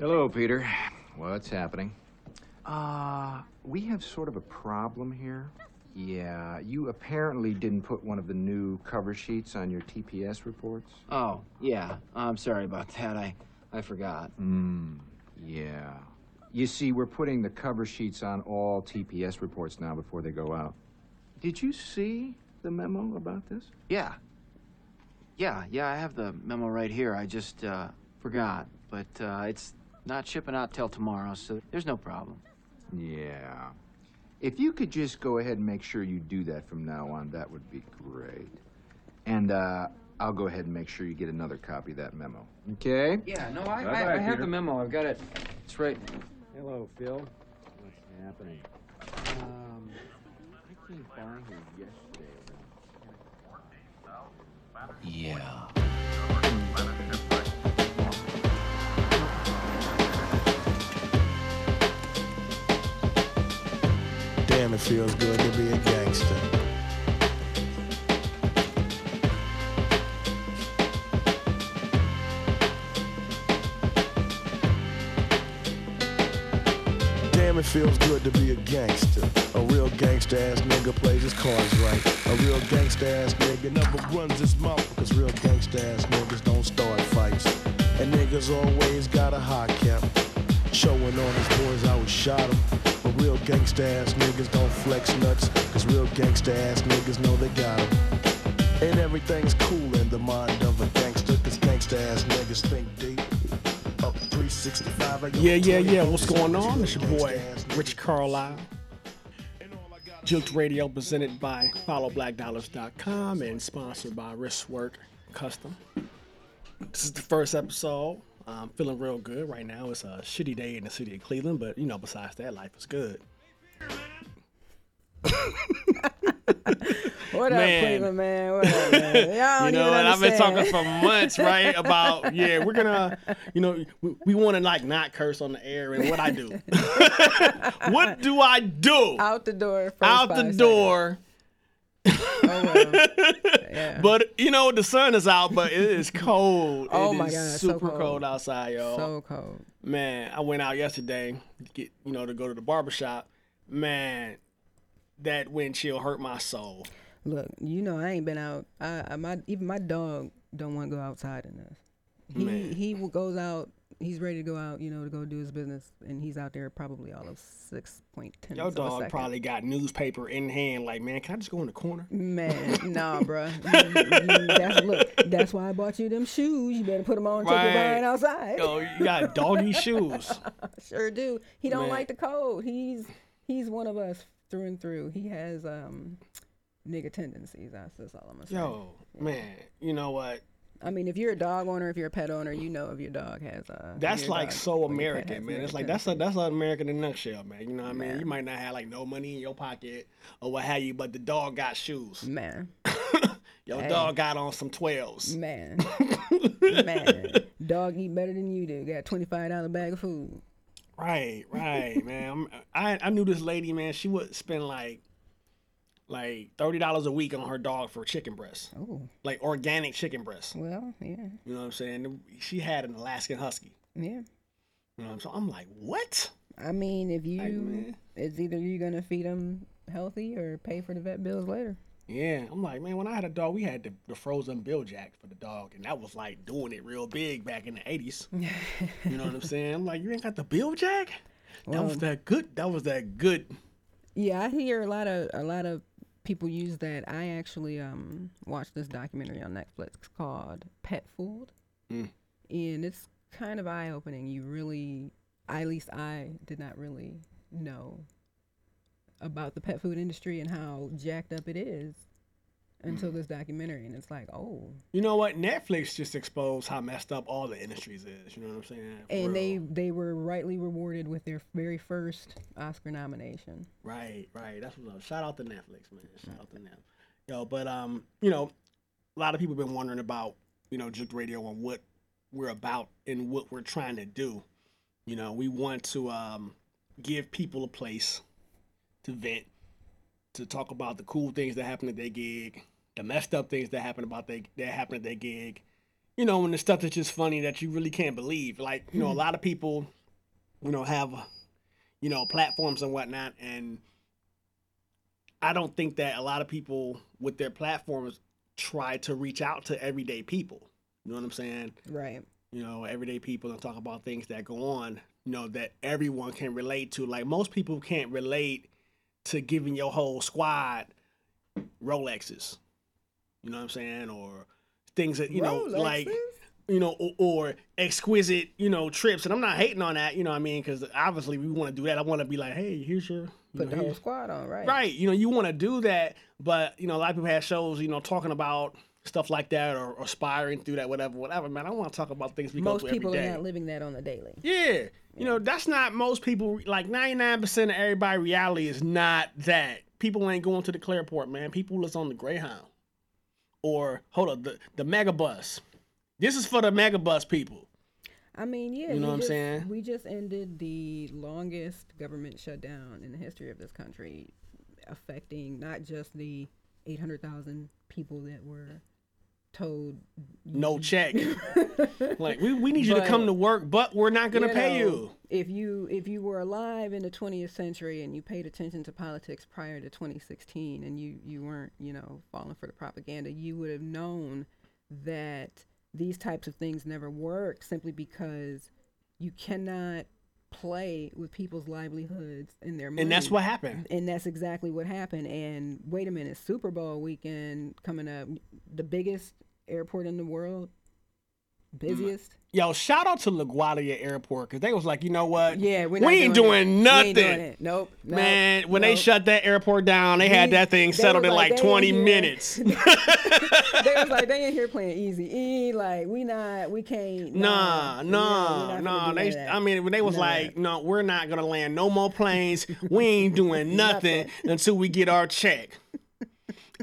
Hello, Peter. What's happening? Uh, we have sort of a problem here. Yeah, you apparently didn't put one of the new cover sheets on your TPS reports. Oh, yeah. I'm sorry about that. I, I forgot. Hmm, yeah. You see, we're putting the cover sheets on all TPS reports now before they go out. Did you see the memo about this? Yeah. Yeah, yeah, I have the memo right here. I just, uh, forgot. But, uh, it's not shipping out till tomorrow, so there's no problem. Yeah. If you could just go ahead and make sure you do that from now on, that would be great. And uh, I'll go ahead and make sure you get another copy of that memo. Okay? Yeah, no, I, Bye-bye, I, I have Peter. the memo. I've got it. It's right. Hello, Phil. What's happening? Um, I came by here yesterday. Yeah. Damn, it feels good to be a gangster. Damn, it feels good to be a gangster. A real gangster ass nigga plays his cards right. A real gangster ass nigga never runs his mouth because real gangster ass niggas don't start fights. And niggas always got a high cap. Showing on his boys I was shot him. But real gangsta ass niggas don't flex nuts. Cause real gangsta ass niggas know they got him. And everything's cool in the mind of a gangster. Cause gangsta ass niggas think deep. Up 365. I go Yeah, yeah, yeah. What's going on? It's your boy. Rich Carlisle. Jooked Radio presented by FollowBlackDollars.com and sponsored by Wristwork Custom. This is the first episode. I'm feeling real good right now. It's a shitty day in the city of Cleveland, but you know, besides that, life is good. What Man. up, Cleveland man? What up, man? Y'all You know, and I've been talking for months, right? About yeah, we're gonna, you know, we, we want to like not curse on the air, and what I do, what do I do? out the door. First Out the door. Oh, well. yeah. But you know the sun is out, but it is cold. Oh It my is God, it's so super cold. cold. outside, y'all. so cold. Man, I went out yesterday to get you know to go to the barber shop. Man, that wind chill hurt my soul. Look, you know I ain't been out. I, I my even my dog don't want to go outside in this. He Man. he goes out. He's ready to go out. You know to go do his business, and he's out there probably all of six point ten. Your dog probably got newspaper in hand, like man, can I just go in the corner? Man, nah, you- that's, look, that's why I bought you them shoes. You better put them on and take your Right. behind outside. Yo, you got doggy shoes. Sure do. He don't Man. like the cold. He's he's one of us through and through. He has um nigga tendencies. That's, that's all I'm gonna say. Yo, man, you know what? I mean, if you're a dog owner, if you're a pet owner, you know if your dog has uh. if That's like so or your pet has American, man. It's like that's a that's an American in a nutshell, man. You know what I mean? Man. You might not have like no money in your pocket or what have you, but the dog got shoes. man, Your Hey. dog got on some twelves. man, man. Dog eat better than you do. Got twenty five dollar bag of food. Right, right, man. I'm- I I knew this lady, man. She would spend like like thirty dollars a week on her dog for chicken breasts, Oh, like organic chicken breasts. well, yeah, You know what I'm saying? She had an Alaskan Husky. yeah. You know, so I'm like, what? I mean, if you, man. it's either you're gonna feed them healthy or pay for the vet bills later. Yeah, I'm like, man. When I had a dog, we had the, the frozen Bil-Jac for the dog, and that was like doing it real big back in the '80s. you know what I'm saying? I'm like, you ain't got the Bil-Jac? That was that good. That was that good. Yeah, I hear a lot of a lot of people use that. I actually um watched this documentary on Netflix called Pet Food, Mm. and it's kind of eye opening. You really, at least I did not really know about the pet food industry and how jacked up it is until this documentary, and it's like, oh, You know what? Netflix just exposed how messed up all the industries is. You know what I'm saying? For and they real. they were rightly rewarded with their very first Oscar nomination. Right, right. That's what. Shout out to Netflix, man. Shout out to them. Yo, but um, you know, a lot of people have been wondering about you know Jooked Radio and what we're about and what we're trying to do. You know, we want to um give people a place to vent, to talk about the cool things that happen at their gig, the messed up things that happen about they that happen at their gig. You know, when the stuff that's just funny that you really can't believe. Like, you know, a hmm. lot of people, you know, have you know, platforms and whatnot, and I don't think that a lot of people with their platforms try to reach out to everyday people. You know what I'm saying? Right. you know, everyday people and talk about things that go on, you know, that everyone can relate to. Like most people can't relate to giving your whole squad Rolexes. You know what I'm saying? Or things that, you know, like you know, or, or exquisite, you know, trips. And I'm not hating on that, you know what I mean? Because obviously we want to do that. I want to be like, hey, here's your. you Put know, the whole squad on, right? Right. You know, you want to do that, but you know, a lot of people have shows, you know, talking about stuff like that or, or aspiring through that, whatever, whatever. Man, I want to talk about things we Most go through people every are not living that on the daily. Yeah. You know, that's not most people. Like 99% of everybody reality is not that. People ain't going to the Clearport, man. People is on the Greyhound. Or, hold up, the, the Megabus. This is for the Megabus people. I mean, yeah. You know what I'm saying? We just ended the longest government shutdown in the history of this country, affecting not just the 800,000 people that were told No check. like, we, we need you to come to work, but we're not going to pay know, you. If you if you were alive in the 20th century and you paid attention to politics prior to 2016 and you you weren't you know falling for the propaganda, you would have known that these types of things never work simply because you cannot play with people's livelihoods and their money. And that's what happened. And that's exactly what happened. And wait a minute, Super Bowl weekend coming up, the biggest airport in the world, busiest. Yo, shout out to LaGuardia Airport because they was like, you know what? Yeah, we ain't doing. We nothing. ain't doing. Nope. nope, Man, when they shut that airport down, they had that thing settled in like, like 20 minutes. they was like, they ain't here playing easy E. Like we not, we can't. Nah, nah, we're nah. They. I mean, when they was of like, no, we're not gonna land no more planes. We ain't doing nothing until we get our check.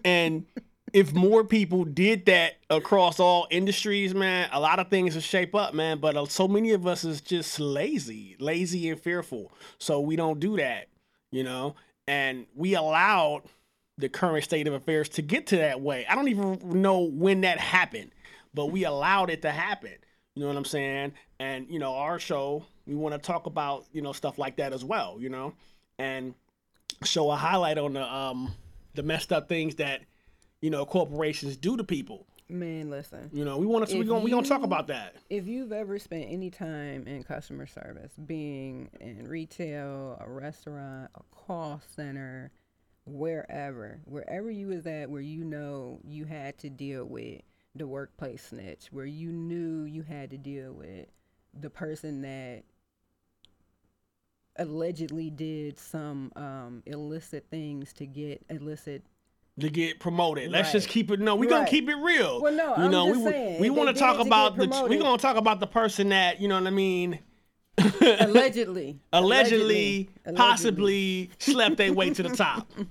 And if more people did that across all industries, man, a lot of things would shape up, man. But uh, so many of us is just lazy, lazy and fearful. So we don't do that, you know. And we allowed the current state of affairs to get to that way. I don't even know when that happened, but we allowed it to happen. You know what I'm saying? And you know, our show, we want to talk about you know stuff like that as well. You know, and show a highlight on the um the messed up things that you know corporations do to people. Man, listen. You know, we want to we gonna we gonna talk about that. If you've ever spent any time in customer service, being in retail, a restaurant, a call center, wherever, wherever you was at, where you know you had to deal with the workplace snitch, where you knew you had to deal with the person that allegedly did some um, illicit things to get illicit to get promoted. Let's just keep it. No, we gonna Right. keep it real. Well, no, you I'm know, just we saying, we want to talk about the we promoted- gonna talk about the person that you know what I mean. allegedly, Allegedly, allegedly. possibly slept their way to the top.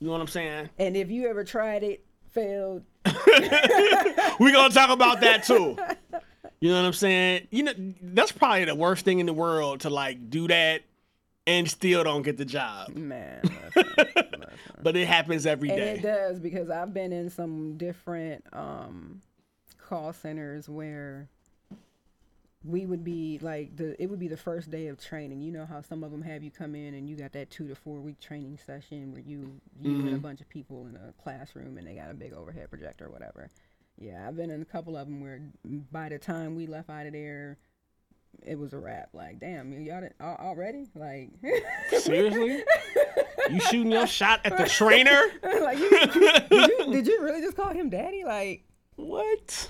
You know what I'm saying? And if you ever tried it, failed, we gonna talk about that too. You know what I'm saying? You know, that's probably the worst thing in the world to like do that and still don't get the job. man. listen, listen. But it happens every and day. it does because I've been in some different um, call centers where we would be like the it would be the first day of training. You know how some of them have you come in and you got that two to four week training session where you you Mm-hmm. and a bunch of people in a classroom and they got a big overhead projector or whatever. Yeah, I've been in a couple of them where by the time we left out of there, it was a wrap. Like, damn, y'all did, al- already? Like, Seriously? You shooting your shot at the trainer? like you, did, you, did you really just call him daddy? Like, What?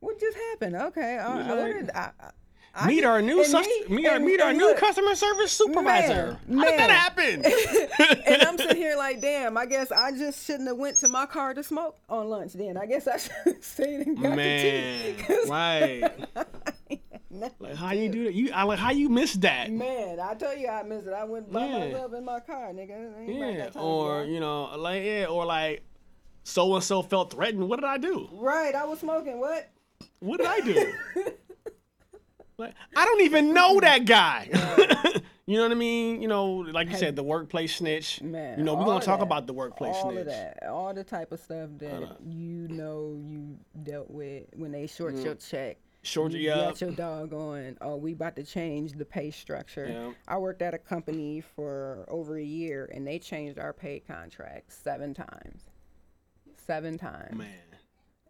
what just happened? Okay, I, I, like- wondered- I, I, I Meet our new sus- me- meet our, meet our new look, customer service supervisor. Man, How did that happen? and I'm sitting here like, damn. I guess I just shouldn't have went to my car to smoke on lunch. Then I guess I should have stayed and got Man, the tea. 'cause- Like how you do that? You I like how you missed that? Man, I tell you, I missed it. I went by Yeah. myself in my car, nigga. Ain't Yeah, or you know, like yeah, or like so and so felt threatened. What did I do? right. I was smoking. What? What did I do? like I don't even know that guy. You know what I mean? You know, like you said, the workplace snitch. Man, you know, we're gonna talk that. about the workplace all snitch. of that, all the type of stuff that Uh, you know you dealt with when they short your check. Short, you yeah. got your dog on. Oh, we about to change the pay structure. Yeah. I worked at a company for over a year, and they changed our pay contract seven times. Seven times. Man.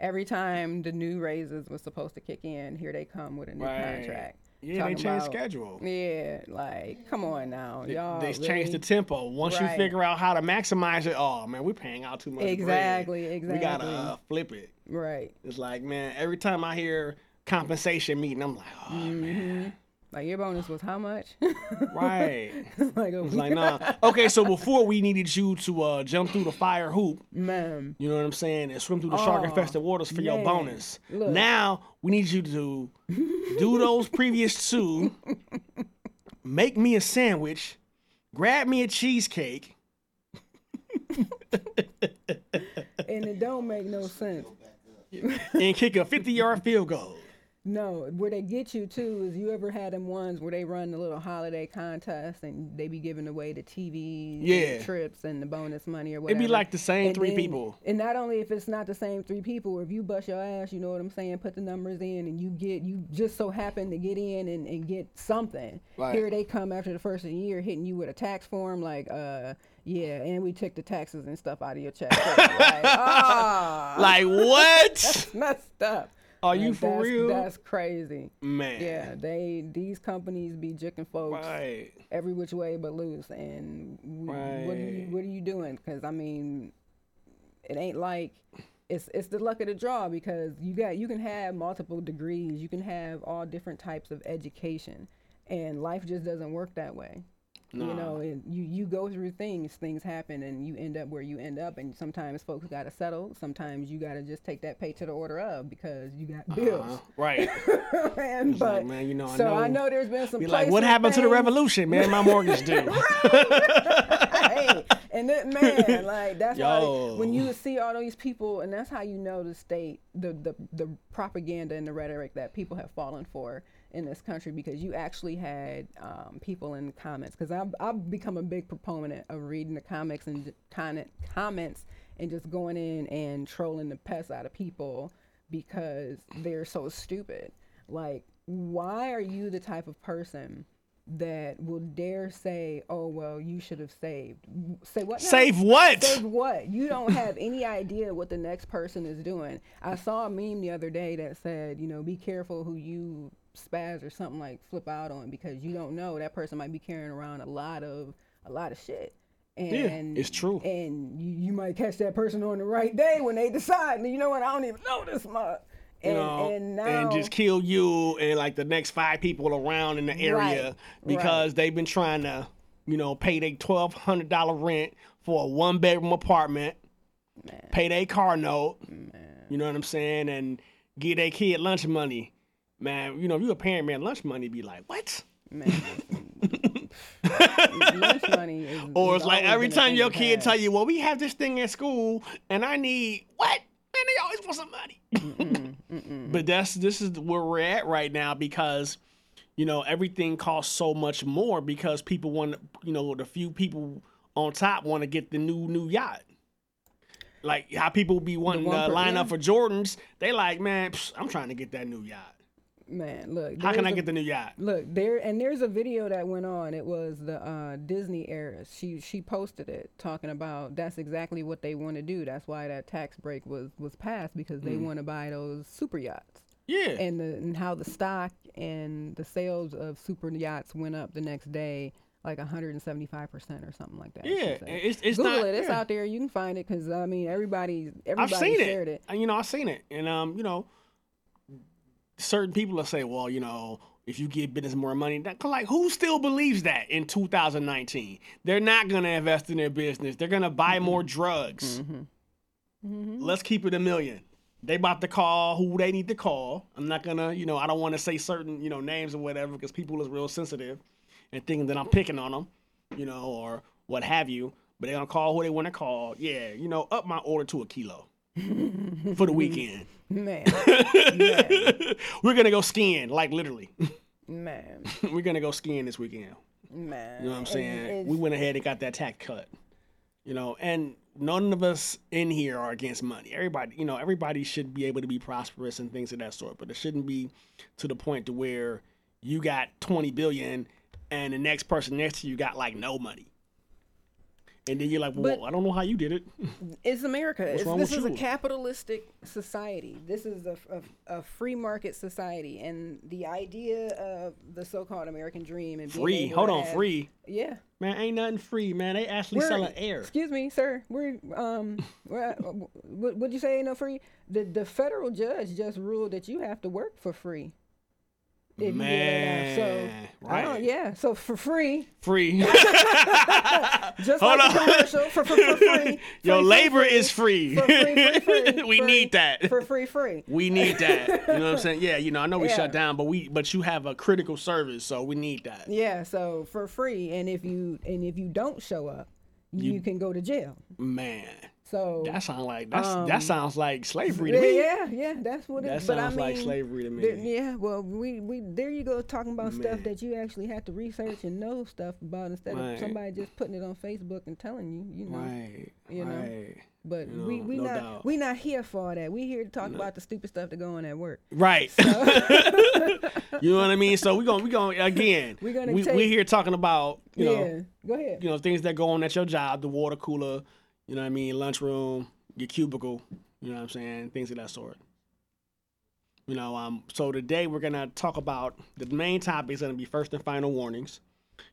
Every time the new raises was supposed to kick in, here they come with a new Right. contract. Yeah, they changed schedule. Yeah, like come on now, y'all. they changed the tempo. Once you figure out how to maximize it, oh man, we're paying out too much. bread. Exactly, We gotta uh, flip it. Right. It's like, man, every time I hear compensation meeting, I'm like, oh Mm-hmm. man, Like your bonus was how much? right. like It's like, nah. Okay, so before we needed you to uh, jump through the fire hoop, man. you know what I'm saying, and swim through the shark Oh, infested waters for your bonus. Look. Now we need you to do those previous two, make me a sandwich, grab me a cheesecake. And it don't make no sense. and kick a 50 yard field goal. No, where they get you too is you ever had them ones where they run the little holiday contest and they be giving away the TVs, and Yeah. the trips, and the bonus money or whatever. It'd be like the same And three then- people. And not only if it's not the same three people, if you bust your ass, you know what I'm saying, put the numbers in and you get, you just so happen to get in and, and get something. Right. Here they come after the first of the year hitting you with a tax form like, uh, yeah, and we took the taxes and stuff out of your check. like, ah, Like, what? that's messed up. Are you for real? That's crazy. Man. Yeah, they these companies be jicking folks Right. every which way but loose. And w- what are you what are you doing? Because I mean, it ain't like it's it's the luck of the draw because you got you can have multiple degrees, you can have all different types of education, and life just doesn't work that way. You know, and you you go through things, things happen, and you end up where you end up. And sometimes folks got to settle. Sometimes you got to just take that pay to the order of because you got bills. Uh, right. and, but like, man, you know, I so I know- know there's been some. Be like, what happened to the revolution, man? My mortgage due. hey, and that man, like that's Yo. why when you see all these people, and that's how you know the state, the the the propaganda and the rhetoric that people have fallen for in this country, because you actually had um, people in the comments. Because I've I've become a big proponent of reading the comics and comment comments and just going in and trolling the pest out of people because they're so stupid. Like, why are you the type of person? that will dare say, "Oh well, you should have saved." Say what? now? Save what? Save what? You don't have any idea what the next person is doing. I saw a meme the other day that said, you know, be careful who you spaz or something like flip out on because you don't know that person might be carrying around a lot of a lot of shit. And it's true. And you, you might catch that person on the right day when they decide, you know what, I don't even know this much. And, you know, and now and just kill you and like the next five people around in the area Right, because they've been trying to, you know, pay their twelve hundred dollar rent for a one bedroom apartment, pay their car note, you know what I'm saying, and give their kid lunch money. Man, you know, if you a parent, man, lunch money be like, what? man, lunch money is, Or it's like every time your kid tell you, well, we have this thing at school and I need what? Man, they always want some money. But that's this is where we're at right now because you know everything costs so much more because people want you know the few people on top want to get the new new yacht. Like how people be wanting to line up for Jordans, they like, man, psh, I'm trying to get that new yacht. Man, look, How can I a- get the new yacht? Look there, and there's a video that went on. It was the uh, Disney heiress. She she posted it talking about that's exactly what they want to do. That's why that tax break was was passed because they want to buy those super yachts. Yeah, And the and how the stock and the sales of super yachts went up the next day like 175 percent or something like that. yeah, it's it's Google not. it. It's yeah. out there. You can find it because I mean everybody everybody I've seen shared it. it. And, You know, I've seen it, and um, you know, certain people will say, well, you know, if you give business more money, that, like who still believes that in 2019? They're not gonna invest in their business. They're gonna buy more drugs. Mm-hmm. Let's keep it a million. They about to call who they need to call. I'm not gonna, you know, I don't want to say certain, you know, names or whatever because people is real sensitive and thinking that I'm picking on them, you know, or what have you. But they're gonna call who they want to call. Yeah, you know, up my order to a kilo for the weekend. Man, We're gonna go skiing, like literally. man. We're gonna go skiing this weekend. Man, You know what I'm saying? it's- We went ahead and got that tax cut. You know, and none of us in here are against money. Everybody, you know, everybody should be able to be prosperous and things of that sort. But it shouldn't be to the point to where you got 20 billion and the next person next to you got like no money. And then you're like, well, But- I don't know how you did it. It's America. It's, wrong this is a capitalistic society. This is a, a, a free market society, and the idea of the so-called American dream and free. Hold on, have- free. Yeah, Man, ain't nothing free, man. They actually We're- selling air. Excuse me, sir. We're um, we're, what would you say? Ain't no free. The the federal judge just ruled that you have to work for free. You Man, off. So I don't- yeah. So for free, Free. just Hold like on. commercial for, for, for free. Your free, labor free. is free. For free, free, free, we need that. for free, free. We need that. You know what I'm saying? Yeah, you know, I know we Yeah. shut down, but we but you have a critical service, so we need that. Yeah, so for free, and if you and if you don't show up, you, can go to jail. Man, So that sounds like that's Um, that sounds like slavery to yeah, me. yeah, yeah, that's what it. That but I sounds like mean, slavery to me. there- yeah, well, we we there you go talking about stuff that you actually have to research and know stuff about instead Right. of somebody just putting it on Facebook and telling you, you know. Right. You know, right. But You we we no not doubt. we not here for all that. We here to talk about the stupid stuff that go on at work. Right. you know what I mean? So we're gonna we gonna again We're gonna we, take- we here talking about, you know, go ahead. you know, things that go on at your job, the water cooler, you know what I mean, lunchroom, your cubicle, you know what I'm saying, things of that sort. You know, um, so today we're gonna talk about the main topic is gonna be first and final warnings.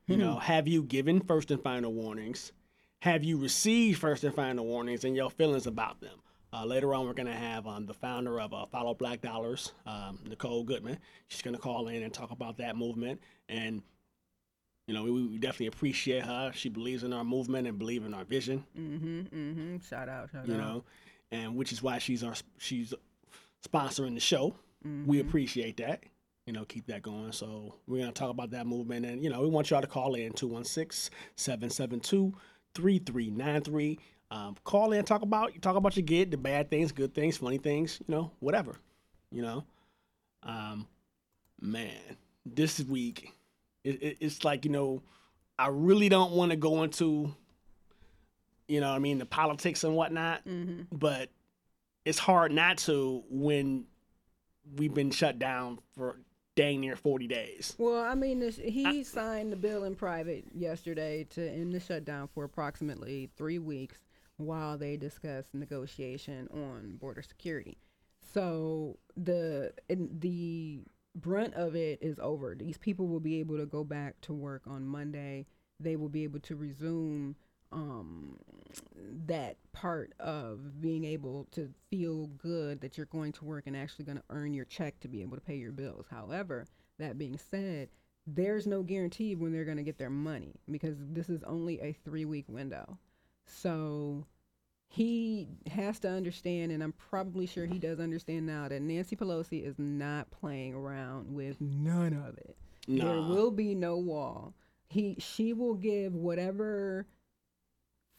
You know, have you given first and final warnings? Have you received first and final warnings and your feelings about them? Uh, later on, we're gonna have um, the founder of uh, Follow Black Dollars, um, Nicole Goodman. She's gonna call in and talk about that movement and you know, we, we definitely appreciate her. She believes in our movement and believe in our vision. Mm-hmm. Mm-hmm. Shout out. Shout You out. know, and which is why she's our she's sponsoring the show. We appreciate that. You know, keep that going. So we're gonna talk about that movement, and you know, we want y'all to call in 216-772-3393. Um, call in, talk about talk about your get the bad things, good things, funny things, you know, whatever. You know, um, man, this week it, it, it's like you know, I really don't want to go into, you know, I mean, the politics and whatnot, Mm-hmm. but it's hard not to when we've been shut down for dang near forty days. Well, I mean, this, he signed the bill in private yesterday to end the shutdown for approximately three weeks while they discuss negotiation on border security. So the the brunt of it is over. These people will be able to go back to work on Monday. They will be able to resume um, that part of being able to feel good that you're going to work and actually going to earn your check to be able to pay your bills. However, that being said, there's no guarantee when they're going to get their money because this is only a three week window. So he has to understand, and I'm probably sure he does understand now, that Nancy Pelosi is not playing around with none of it. There will be no wall. He she will give whatever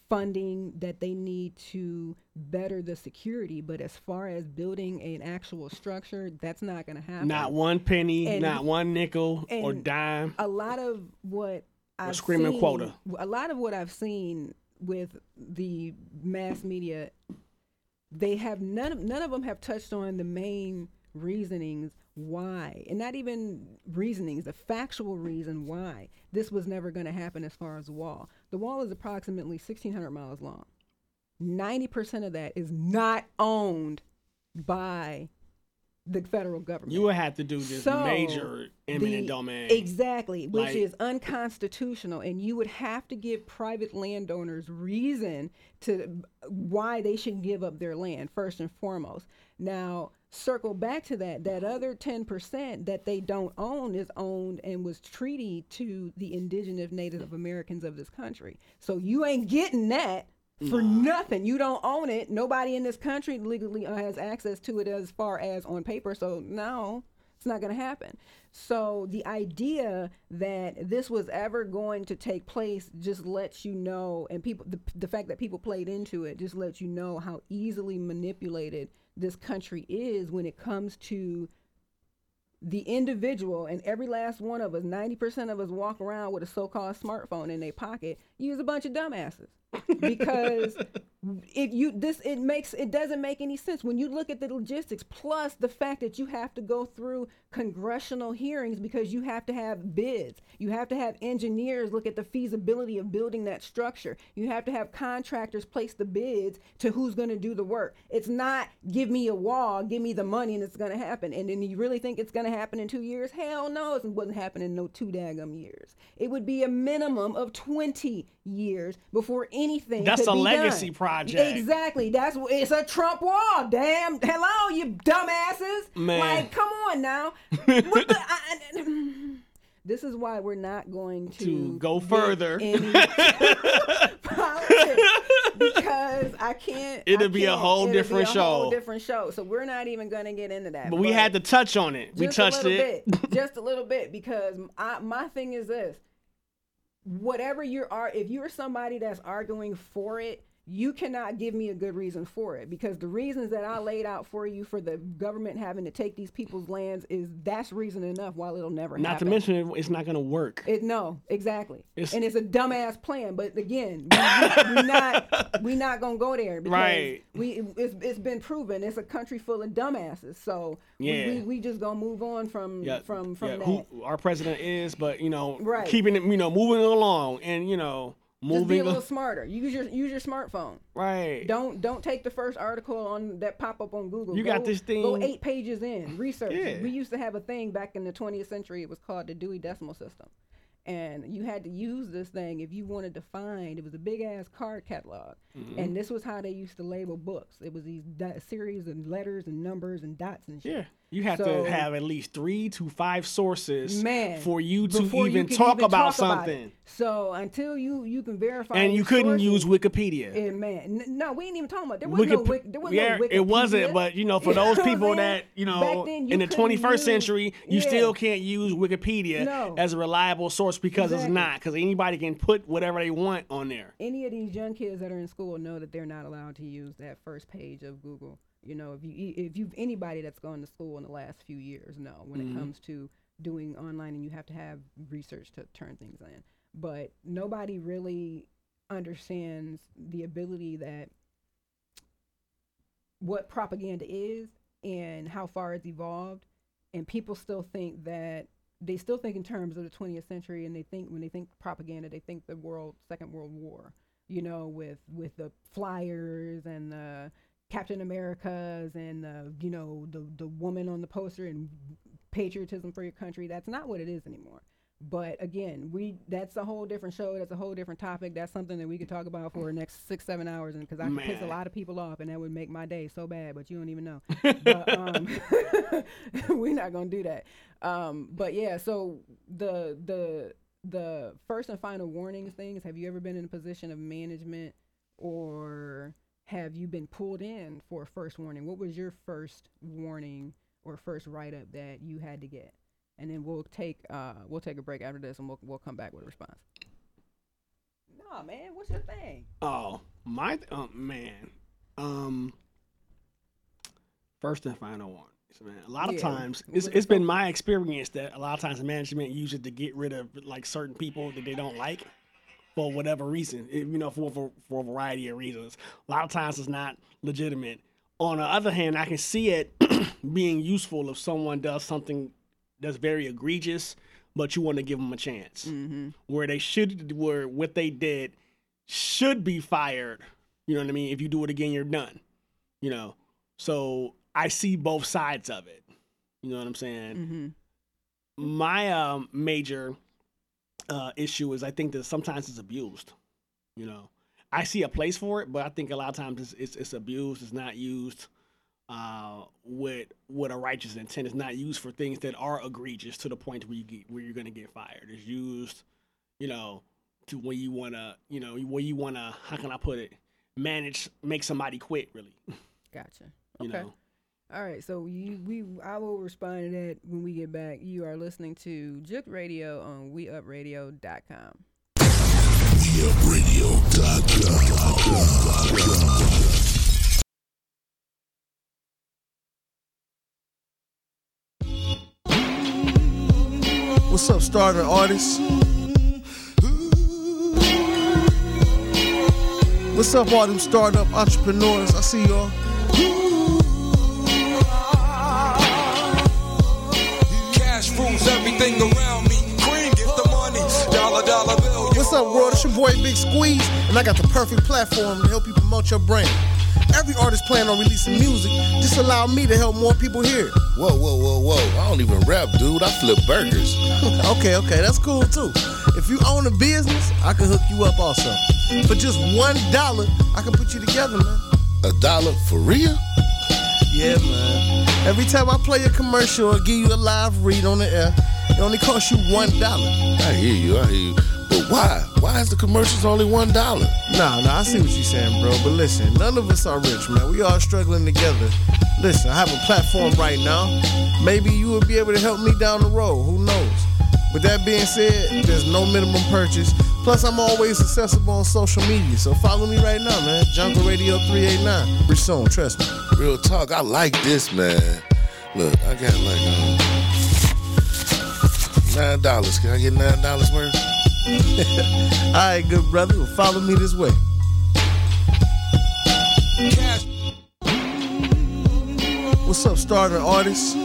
funding that they need to better the security, but as far as building an actual structure, that's not going to happen. Not one penny, And- not one nickel or dime. a lot of what I've screaming seen, quota. A lot of what I've seen with the mass media, they have none. Of, none of them have touched on the main reasonings why, and not even reasonings, the factual reason why this was never going to happen. As far as the wall, the wall is approximately 1,600 miles long. Ninety percent of that is not owned by the federal government. You would have to do this So, major eminent the- domain. Exactly, which Like- is unconstitutional, and you would have to give private landowners reason to why they should give up their land first and foremost. Now, circle back to that. That other ten percent that they don't own is owned and was treaty to the indigenous Native Americans of this country. So you ain't getting that. For nothing, you don't own it. Nobody in this country legally has access to it as far as on paper. So no, it's not going to happen. So the idea that this was ever going to take place just lets you know, and people, the, the fact that people played into it just lets you know how easily manipulated this country is when it comes to the individual and every last one of us, 90% of us walk around with a so-called smartphone in their pocket, use a bunch of dumbasses. Because if you this it makes it doesn't make any sense. When you look at the logistics plus the fact that you have to go through congressional hearings because you have to have bids. You have to have engineers look at the feasibility of building that structure. You have to have contractors place the bids to who's going to do the work. It's not give me a wall give me the money and it's going to happen. And then you really think it's going to happen in two years? Hell no it wouldn't happen in no two daggum years. It would be a minimum of 20 years before anything That's a legacy done. project. exactly that's it's a trump wall damn hello you dumbasses Man. like come on now the- I- I- this is why we're not going to, To go further. because I can't. It'll I be a whole different be a whole show. different show. So we're not even going to get into that. But we had to touch on it. We touched a it. bit, just a little bit, because I, my thing is this: whatever you are, if you're somebody that's arguing for it, you cannot give me a good reason for it because the reasons that I laid out for you for the government having to take these people's lands is that's reason enough. While it'll never Not to mention, it- it's not going to work. It no, exactly, It's- and it's a dumbass plan. But again, we, we, we not we not gonna go there because Right. we it's, it's been proven it's a country full of dumbasses. So we- Yeah. we, we just gonna move on from yeah, from from yeah, that. who our president is, but you know, Right. keeping it, you know, moving along and you know, just be a little al- smarter. Use your use your smartphone. right. Don't don't take the first article on that pop up on Google. You got this thing. Go eight pages in research. Yeah. We used to have a thing back in the 20th century. It was called the Dewey Decimal System, and you had to use this thing if you wanted to find. It was a big ass card catalog, Mm-hmm. and this was how they used to label books. It was these di- series of letters and numbers and dots and shit. Yeah, you have So- to have at least three to five sources Man, for you to before you even talk even about talk about something. so until you you can verify, and you couldn't sources- use Wikipedia. Eh, man, no, we ain't even talking about. There was no, Wikip- Wik- there was yeah, no it wasn't. But you know, for You those what people that you know you in the 21st use- century, you yeah. still can't use Wikipedia No. as a reliable source because it's not. Because anybody can put whatever they want on there. any of these young kids that are in school know that they're not allowed to use that first page of Google. You know, if you if you've anybody that's gone to school in the last few years know when Mm-hmm. it comes to doing online and you have to have research to turn things in. But nobody really understands the ability that what propaganda is and how far it's evolved and people still think that they still think in terms of the 20th century and they think when they think propaganda they think the world second world war you know with with the flyers and the captain americas and the you know the the woman on the poster and patriotism for your country that's not what it is anymore. But again we that's a whole different show that's a whole different topic that's something that we could talk about for the next six seven hours and because i could piss a lot of people off and that would make my day so bad but you don't even know. But um we're not gonna do that. Um but yeah so the the the first and final warnings things have you ever been in a position of management or have you been pulled in for a first warning what was your first warning or first write-up that you had to get and then we'll take uh we'll take a break after this and we'll we'll come back with a response nah man what's your thing Oh, my oh, man. Um first and final one. Man, a lot of Yeah, times what it's, was it's the been my experience that a lot of times management uses it to get rid of like certain people that they don't like for whatever reason. It- you know, for, for for a variety of reasons. A lot of times it's not legitimate. On the other hand, I can see it being useful if someone does something that's very egregious, but you want to give them a chance mm-hmm where they should where what they did should be fired. You know what I mean? If you do it again, you're done. You know. So I see both sides of it. You know what I'm saying? mm-hmm My um, major uh, issue is I think that sometimes it's abused. You know, I see a place for it, but I think a lot of times it's it's, it's abused. It's not used uh, with with a righteous intent. It's not used for things that are egregious to the point where you get where you're going to get fired. It's used, you know, to when you want to, you know, where you want to. How can I put it? Manage, make somebody quit. Really, gotcha you okay know. All right, so you we I will respond to that when we get back. You are listening to Jooked Radio on WeUpRadio.com. What's up, starter artists? What's up, all them startup entrepreneurs? I see y'all. Up, world? It's your boy Big Squeeze, and I got the perfect platform to help you promote your brand. Every artist plan on releasing music. Just allow me to help more people hear it. Whoa, whoa, whoa, whoa. I don't even rap, dude. I flip burgers. okay, okay, that's cool too. If you own a business, I can hook you up also. For just one dollar, I can put you together, man. A dollar for real? Yeah, man. Every time I play a commercial or give you a live read on the air, it only costs you one dollar. I hear you, I hear you. But why? Why is the commercials only one dollar? Nah, nah, I see what you're saying, bro. But listen, none of us are rich, man. We all struggling together. Listen, I have a platform right now. Maybe you will be able to help me down the road. Who knows? With that being said, there's no minimum purchase. Plus, I'm always accessible on social media. So follow me right now, man. Jungle Radio 389. Pretty soon, trust me. Real talk, I like this, man. Look, I got like um, nine dollars. Can I get nine dollars worth? All right, good brother. Well, follow me this way. What's up, starter artists?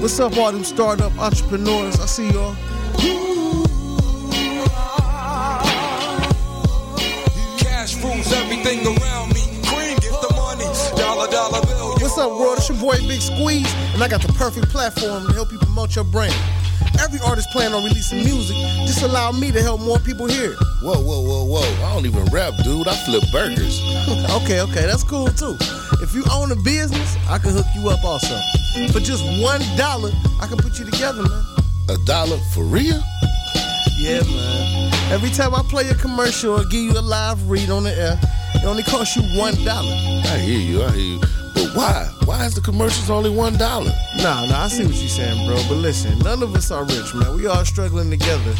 What's up, all them startup entrepreneurs? I see y'all. Cash rules everything around me. Up, world? It's your boy Big Squeeze, and I got the perfect platform to help you promote your brand. Every artist plan on releasing music. Just allow me to help more people hear it. Whoa, whoa, whoa, whoa. I don't even rap, dude. I flip burgers. okay, okay, that's cool too. If you own a business, I can hook you up also. For just one dollar, I can put you together, man. A dollar for real? Yeah, man. Every time I play a commercial or give you a live read on the air, it only costs you one dollar. I hear you, I hear you. But why? Why is the commercials only one dollar? Nah, nah, I see what you're saying, bro. But listen, none of us are rich, man. We all struggling together.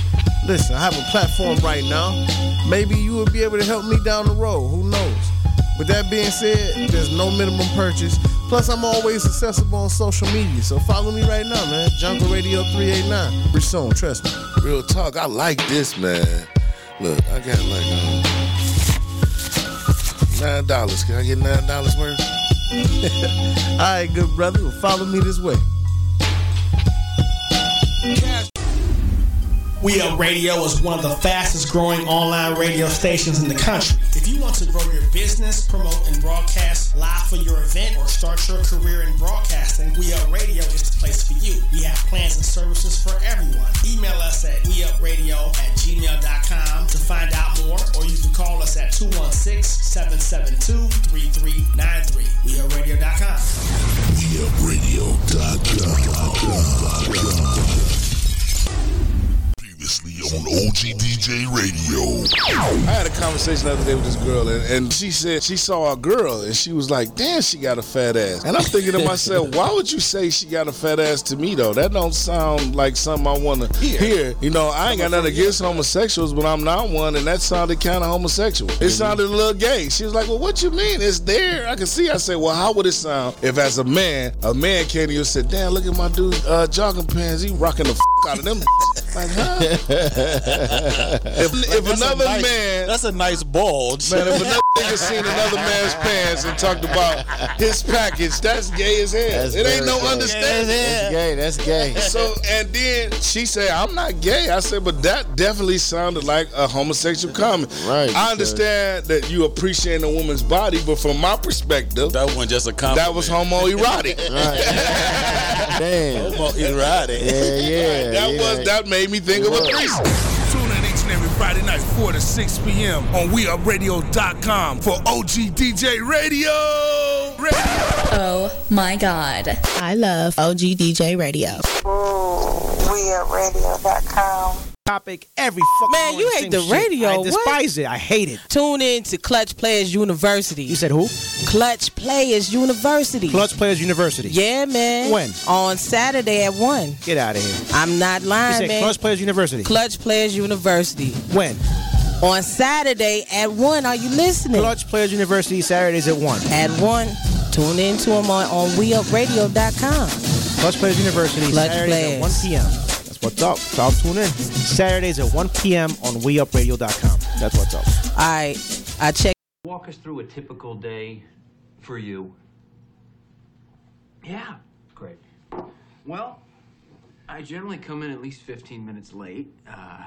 Listen, I have a platform right now. Maybe you will be able to help me down the road. Who knows? With that being said, there's no minimum purchase. Plus, I'm always accessible on social media. So follow me right now, man. Jungle Radio 389. Pretty soon, trust me. Real talk, I like this, man. Look, I got like um, nine dollars. Can I get nine dollars worth? All right, good brother. Well, follow me this way. We Up Radio is one of the fastest growing online radio stations in the country. If you want to grow your business, promote and broadcast live for your event, or start your career in broadcasting, We Up Radio is the place for you. We have plans and services for everyone. Email us at weupradio at gmail.com to find out more, or you can call us at 216 772 3393. WeUpRadio.com. Previously on OGDJ Radio. I had a conversation the other day with this girl, and, and she said she saw a girl, and she was like, "Damn, she got a fat ass." And I'm thinking to myself, why would you say she got a fat ass to me though? That don't sound like something I want to hear. You know, I ain't got nothing against homosexuals, but I'm not one, and that sounded kind of homosexual. It sounded a little gay. She was like, "Well, what you mean? It's there. I can see." I said, "Well, how would it sound if, as a man, a man came to you and said, "Damn, look at my dude uh, jogging pants. He rocking the f- out of them." like, huh? If if another nice- man That's a nice bulge. Man, nigga seen another man's pants and talked about his package, that's gay as hell. That's it ain't no gay. understanding. That's gay. That's gay. So and then she said, "I'm not gay." I said, "But that definitely sounded like a homosexual comment." Right, I because- understand that you appreciate a woman's body, but from my perspective, That wasn't just a compliment. that was homoerotic. right. Damn. Erotic. Yeah, yeah. that yeah. was that made me think of a threesome. Night, 4 to 6 p.m. on WeUpRadio.com for OG DJ Radio. Radio. Oh my God. I love OG DJ Radio. WeUpRadio.com. topic every fucking Man, you hate the shit. radio, I what? despise it. I hate it. Tune in to Clutch Players University. You said who? Clutch Players University. Clutch Players University. Yeah, man. When? On Saturday at 1. Get out of here. I'm not You lying, said man. Clutch Players University. Clutch Players University. when? On Saturday at 1. Are you listening? Clutch Players University Saturdays at one. At 1. Tune in to them on, on WeUpRadio.com. Clutch Players University, Clutch Saturdays at 1 Players. p.m. That's what's up. So I'll tune in. Saturdays at 1 p.m. on WeUpRadio.com. That's what's up. I I check. Walk us through a typical day for you. Yeah, Great. Well, I generally come in at least 15 minutes late. Uh,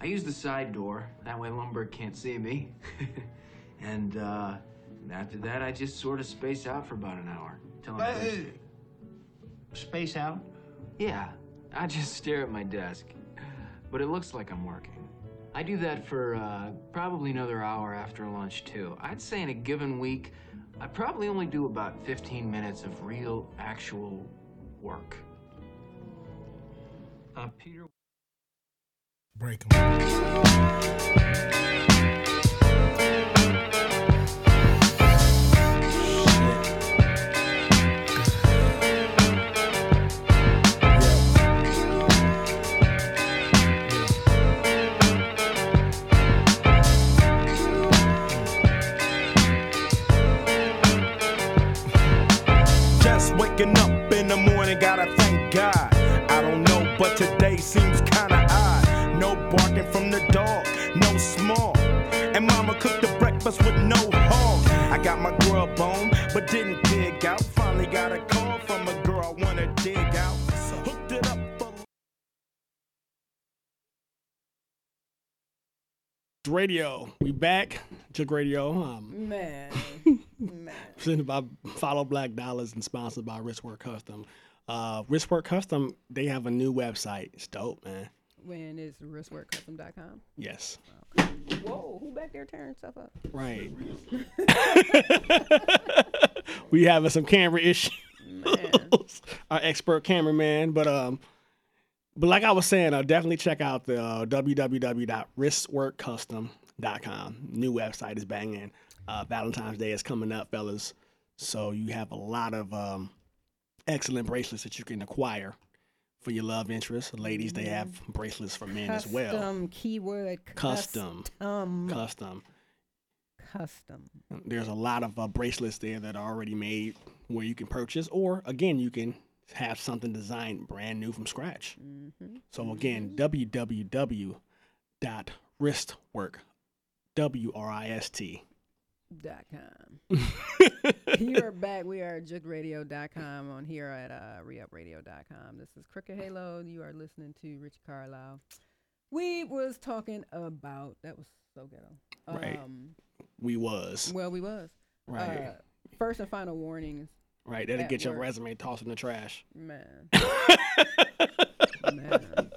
I use the side door. That way Lumbergh can't see me. and uh, after that, I just sort of space out for about an hour. Till I'm Uh. Space out? Yeah, I just stare at my desk. But it looks like I'm working. I do that for uh, probably another hour after lunch, too. I'd say in a given week, I probably only do about 15 minutes of real, actual work. Uh, Peter. Break 'em. My grub on, but didn't dig out. Finally got a call from a girl I wanna dig out. So hooked it up for Radio. We back. Jooked Radio. Um, Man. Man. presented by Follow Black Dollars and sponsored by Wristwork Custom. Uh, Wristwork Custom, they have a new website. It's dope, man. When it's wristworkcustom.com. Yes. Whoa, who back there tearing stuff up? Right. we having some camera issues. Our expert cameraman, but um, but like I was saying, uh, definitely check out the uh, www.wristworkcustom.com. New website is banging. Uh, Valentine's Day is coming up, fellas, so you have a lot of um, excellent bracelets that you can acquire for your love interest. Ladies, they have bracelets for men as well. Custom keyword. Custom. Custom. Custom. Custom. There's a lot of uh, bracelets there that are already made where you can purchase, or again, you can have something designed brand new from scratch. So again, www.wristwork, W R I S T. Dot com. you are back. We are jookedradio.com on here at uh, reupradio.com. This is Crooked Halo. You are listening to Rich Carlisle. We was talking about that was so ghetto. Right. Um, We was well, we was Right. Uh, first and final warnings. right. That'll at get your resume tossed in the trash. Man. Man.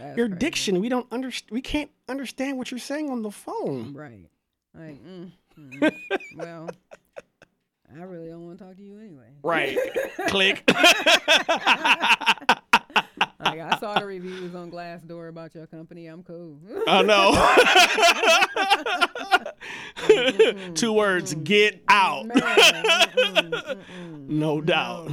That's your crazy. diction, we don't understand. We can't understand what you're saying on the phone. Right. Like, mm, mm. well, I really don't want to talk to you anyway. Right. Click. Like I saw the reviews on Glassdoor about your company. I'm cool. I know. Two words: get out. no doubt.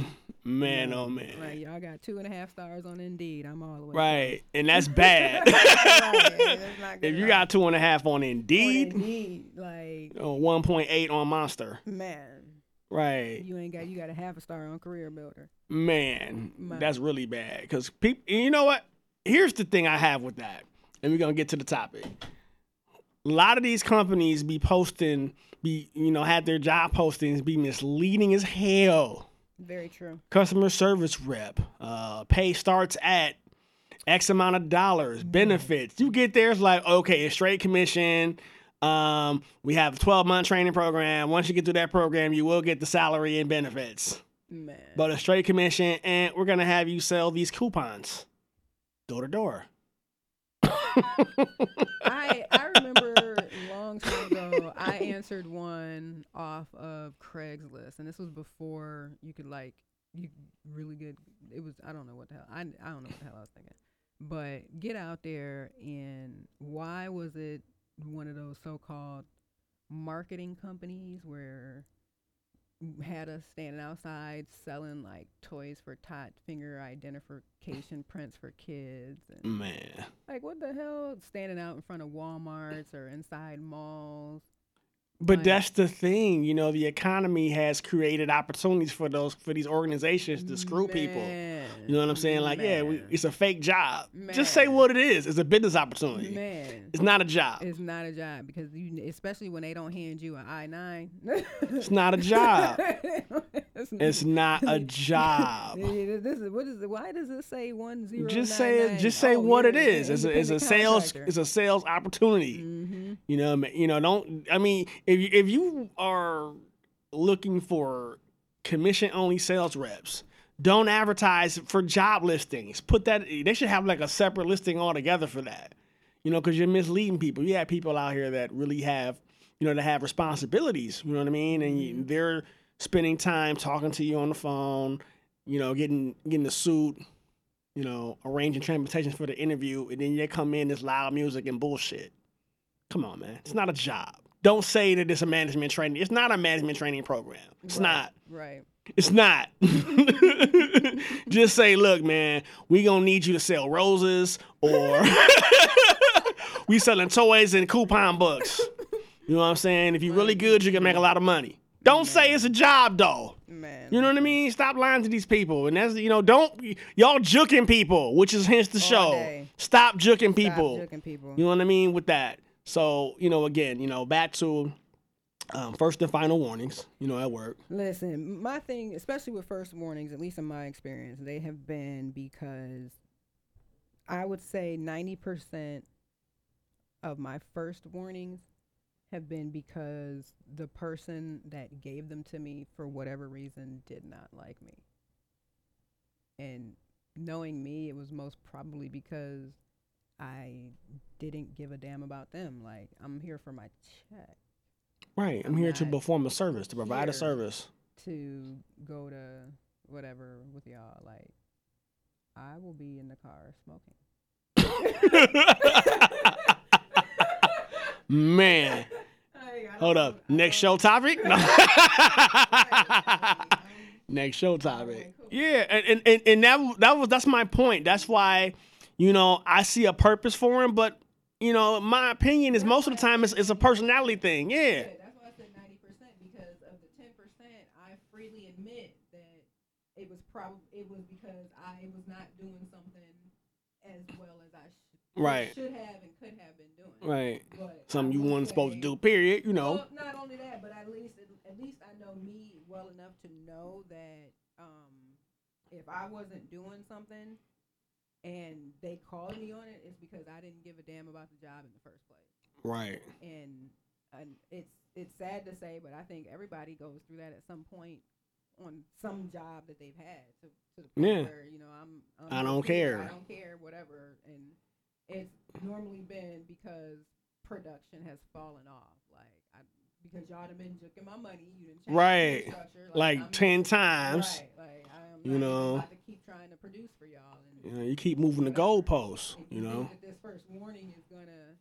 Man, oh man. Right, y'all got two and a half stars on Indeed. I'm all the way. Right, and that's bad. if you got two and a half on Indeed, Indeed, like uh, or point eight on Monster, man, right? you ain't got you got a half a star on Career Builder. Man, Man. that's really bad. Because people, you know what? Here's the thing I have with that, and we're gonna get to the topic. A lot of these companies be posting, be you know, have their job postings be misleading as hell. Very true. Customer service rep, uh, pay starts at X amount of dollars, benefits. You get there, it's like okay, it's straight commission. Um, we have a 12 month training program. Once you get through that program, you will get the salary and benefits. Man. But a straight commission, and we're gonna have you sell these coupons door to door. I I remember a long time ago I answered one off of Craigslist, and this was before you could like you really good. It was I don't know what the hell I I don't know what the hell I was thinking, but get out there and why was it one of those so-called marketing companies where had us standing outside selling like toys for tot finger identification prints for kids and Man. like what the hell standing out in front of walmarts or inside malls But that's the thing, you know, the economy has created opportunities for those for these organizations to screw people. You know what I'm saying? Like, yeah, we, it's a fake job. Just say what it is. It's a business opportunity. Man, It's not a job. it's not a job because you, especially when they don't hand you an I nine. It's not a job. it's, not a job. This is what is it? Why does it say one zero? Just say it. Just say Oh, what you're it is. It's a, it's a sales. It's a sales opportunity. Mm-hmm. You know. You know. Don't. I mean, if you, if you are looking for commission only sales reps, don't advertise for job listings. Put that. They should have like a separate listing altogether for that. You know, because you're misleading people. You have people out here that really have, you know, that have responsibilities. You know what I mean? And you, they're spending time talking to you on the phone. You know, getting getting the suit you know, arranging transportation for the interview, and then you come in this loud music and bullshit. Come on, man. It's not a job. Don't say that it's a management training. It's not a management training program. It's not. Right. It's not. Just say, look, man, we gonna need you to sell roses or we selling toys and coupon books. You know what I'm saying? If you're really good, you can make a lot of money. Don't say it's a job though. Man. You know what I mean? Stop lying to these people. And that's you know, don't y'all juking people, which is hence the show. day. Stop juking people. juking people. You know what I mean with that. So, you know, again, you know, back to um, first and final warnings, you know, at work. Listen, my thing, especially with first warnings, at least in my experience, they have been because I would say 90% of my first warnings have been because the person that gave them to me, for whatever reason, did not like me. And knowing me, it was most probably because I didn't give a damn about them. Like, I'm here for my check. Right. I'm I'm here to perform a service, to provide a service. to go to whatever with y'all. Like, I will be in the car smoking. Man. Hold up. Next show topic? No. Next show topic. Yeah, and, and, and, and that that was that's my point. That's why, you know, I see a purpose for him, but you know, my opinion is most of the time it's, it's a personality thing. Yeah. That's why I said ninety percent because of the ten percent, I freely admit that it was probably it was because I was not doing something as well as I sh- Right. should have and could have been doing. Right. But Something you weren't supposed to do, period, you know. Well, not only that, but at least at least I know me well enough to know that um, if I wasn't doing something and they called me on it, it's because I didn't give a damn about the job in the first place. Right. And and it's it's sad to say, but I think everybody goes through that at some point on some job that they've had to, to the point Yeah. where you know I'm, I'm I don't care. I don't care whatever and it's normally been because production has fallen off I, because y'all done been my money you didn't Right. Like 10 just- times. right, like You even know. about to keep trying to produce for y'all and You know, you keep moving the goalposts, you think know. this first warning is gonna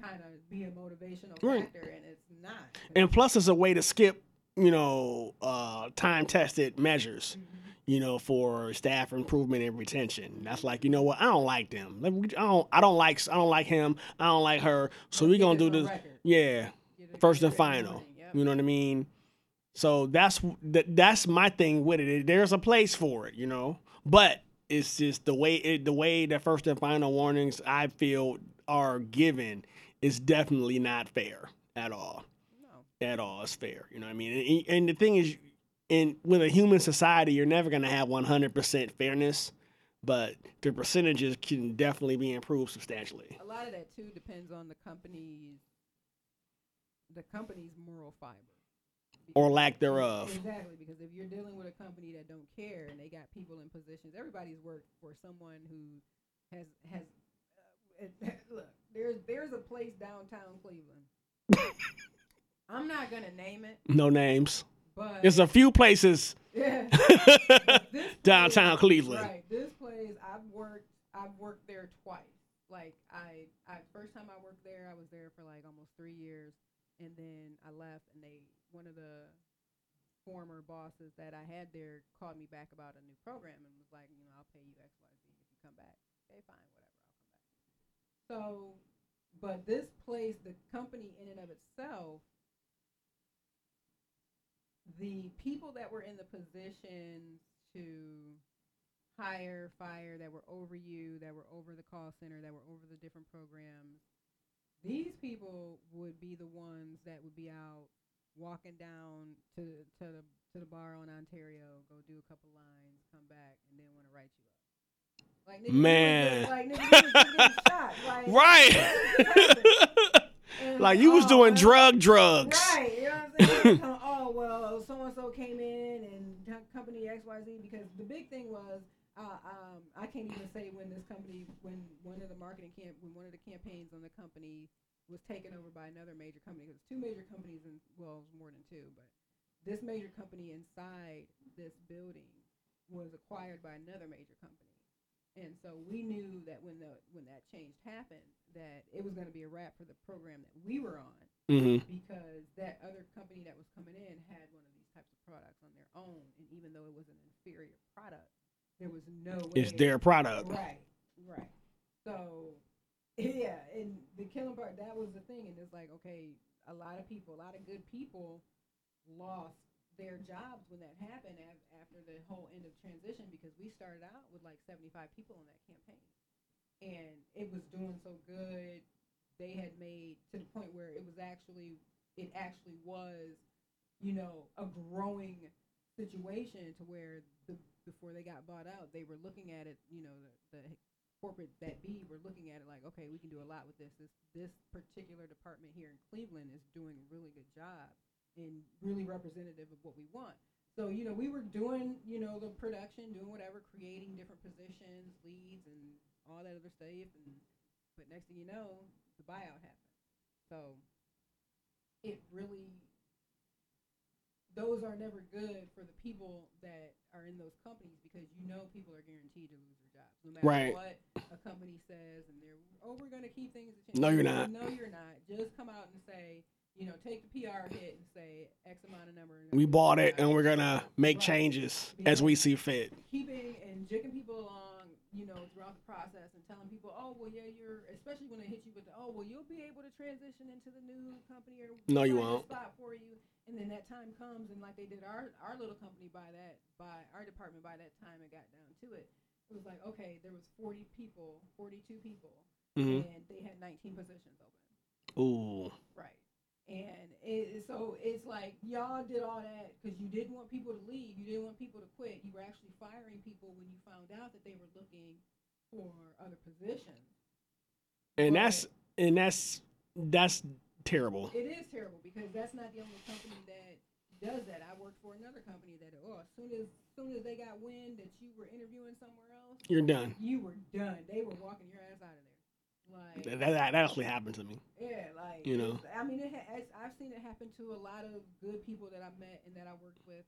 kind of be a motivational Right. factor and it's not And plus it's a way to skip, you know, uh, time tested measures. Mm-hmm. You know, for staff improvement and retention. That's like, you know what? I don't like them. I don't. I don't like. I don't like him. I don't like her. So we're gonna do this. Yeah, first and final. You know what I mean? So that's that, that's my thing with it. There's a place for it, you know. But it's just the way it, the way the first and final warnings I feel are given is definitely not fair at all. At all, it's fair. You know what I mean? And, and the thing is, in with a human society, you're never gonna have 100% fairness, but the percentages can definitely be improved substantially. a lot of that too depends on the company's the company's moral fiber Or lack thereof. exactly because if you're dealing with a company that don't care and they got people in positions everybody's worked for someone who has has uh, look there's there's a place downtown cleveland i'm not gonna name it No names. But- There's a few places Yeah. This downtown Cleveland. Right. This place I've worked I've worked there twice. Like I I first time I worked there, I was there for like almost three years and then I left and they one of the former bosses that I had there called me back about a new program and was like, you know, I'll pay you XYZ if you come back. Okay, fine, whatever, I'll come back. So but this place, the company in and of itself the people that were in the positions to hire, fire, that were over you, that were over the call center, that were over the different programs, these people would be the ones that would be out walking down to to the to the bar on Ontario, go do a couple lines, come back, and then want to write you up. Like nigga, Man. like nigga, you was just getting shot. Like, Right. And, like you was oh, doing drug drugs. Right. You know what I'm saying? Oh well, so and so came in and company X Y Z because the big thing was. Uh, um, I can't even say when this company, when one of the marketing camp, when one of the campaigns on the company was taken over by another major company. Because two major companies, and well, it was more than two, but this major company inside this building was acquired by another major company. And so we knew that when the when that change happened, that it was going to be a wrap for the program that we were on, Mhm. because that other company that was coming in had one of these types of products on their own, and even though it was an inferior product, there was no way It's their product. Right, right. So yeah, and the killing part that was the thing, and it's like okay, a lot of people, a lot of good people, lost their jobs when that happened af- after the whole end of transition because we started out with like 75 people in that campaign and it was doing so good they had made to the point where it was actually it actually was you know a growing situation to where the before they got bought out they were looking at it you know the, the corporate that be were looking at it like okay we can do a lot with this. This this particular department here in Cleveland is doing a really good job and really representative of what we want. So you know we were doing you know the production doing whatever creating different positions leads and all that other stuff and but next thing you know the buyout happened. So it really those are never good for the people that are in those companies because you know people are guaranteed to lose their jobs no matter Right. what a company says and they're oh we're going to keep things No, you're not. no you're not just come out and say you know take the PR hit and say X amount of number We bought it and we're gonna make Right. changes as we see fit. keeping and jigging people along, you know, throughout the process and telling people, oh, well, yeah, you're, especially when they hit you with the, oh, well, you'll be able to transition into the new company or No, you we'll find a won't. spot for you. And then that time comes, and like they did our our little company by that by our department by that time it got down to it. It was like, okay, there was 40 people, 42 people, Mhm. and they had 19 positions open. Ooh. Right. And it, so it's like y'all did all that because you didn't want people to leave. You didn't want people to quit. You were actually firing people when you found out that they were looking for other positions. And that's and that's that's terrible. It is terrible because that's not the only company that does that. I worked for another company that oh, as soon as soon as they got wind that you were interviewing somewhere else, You're done. You were done. They were walking your ass out of there. Like That, that, that actually happened to me. Yeah, like You know. I mean, it ha- I've seen it happen to a lot of good people that I met and that I worked with,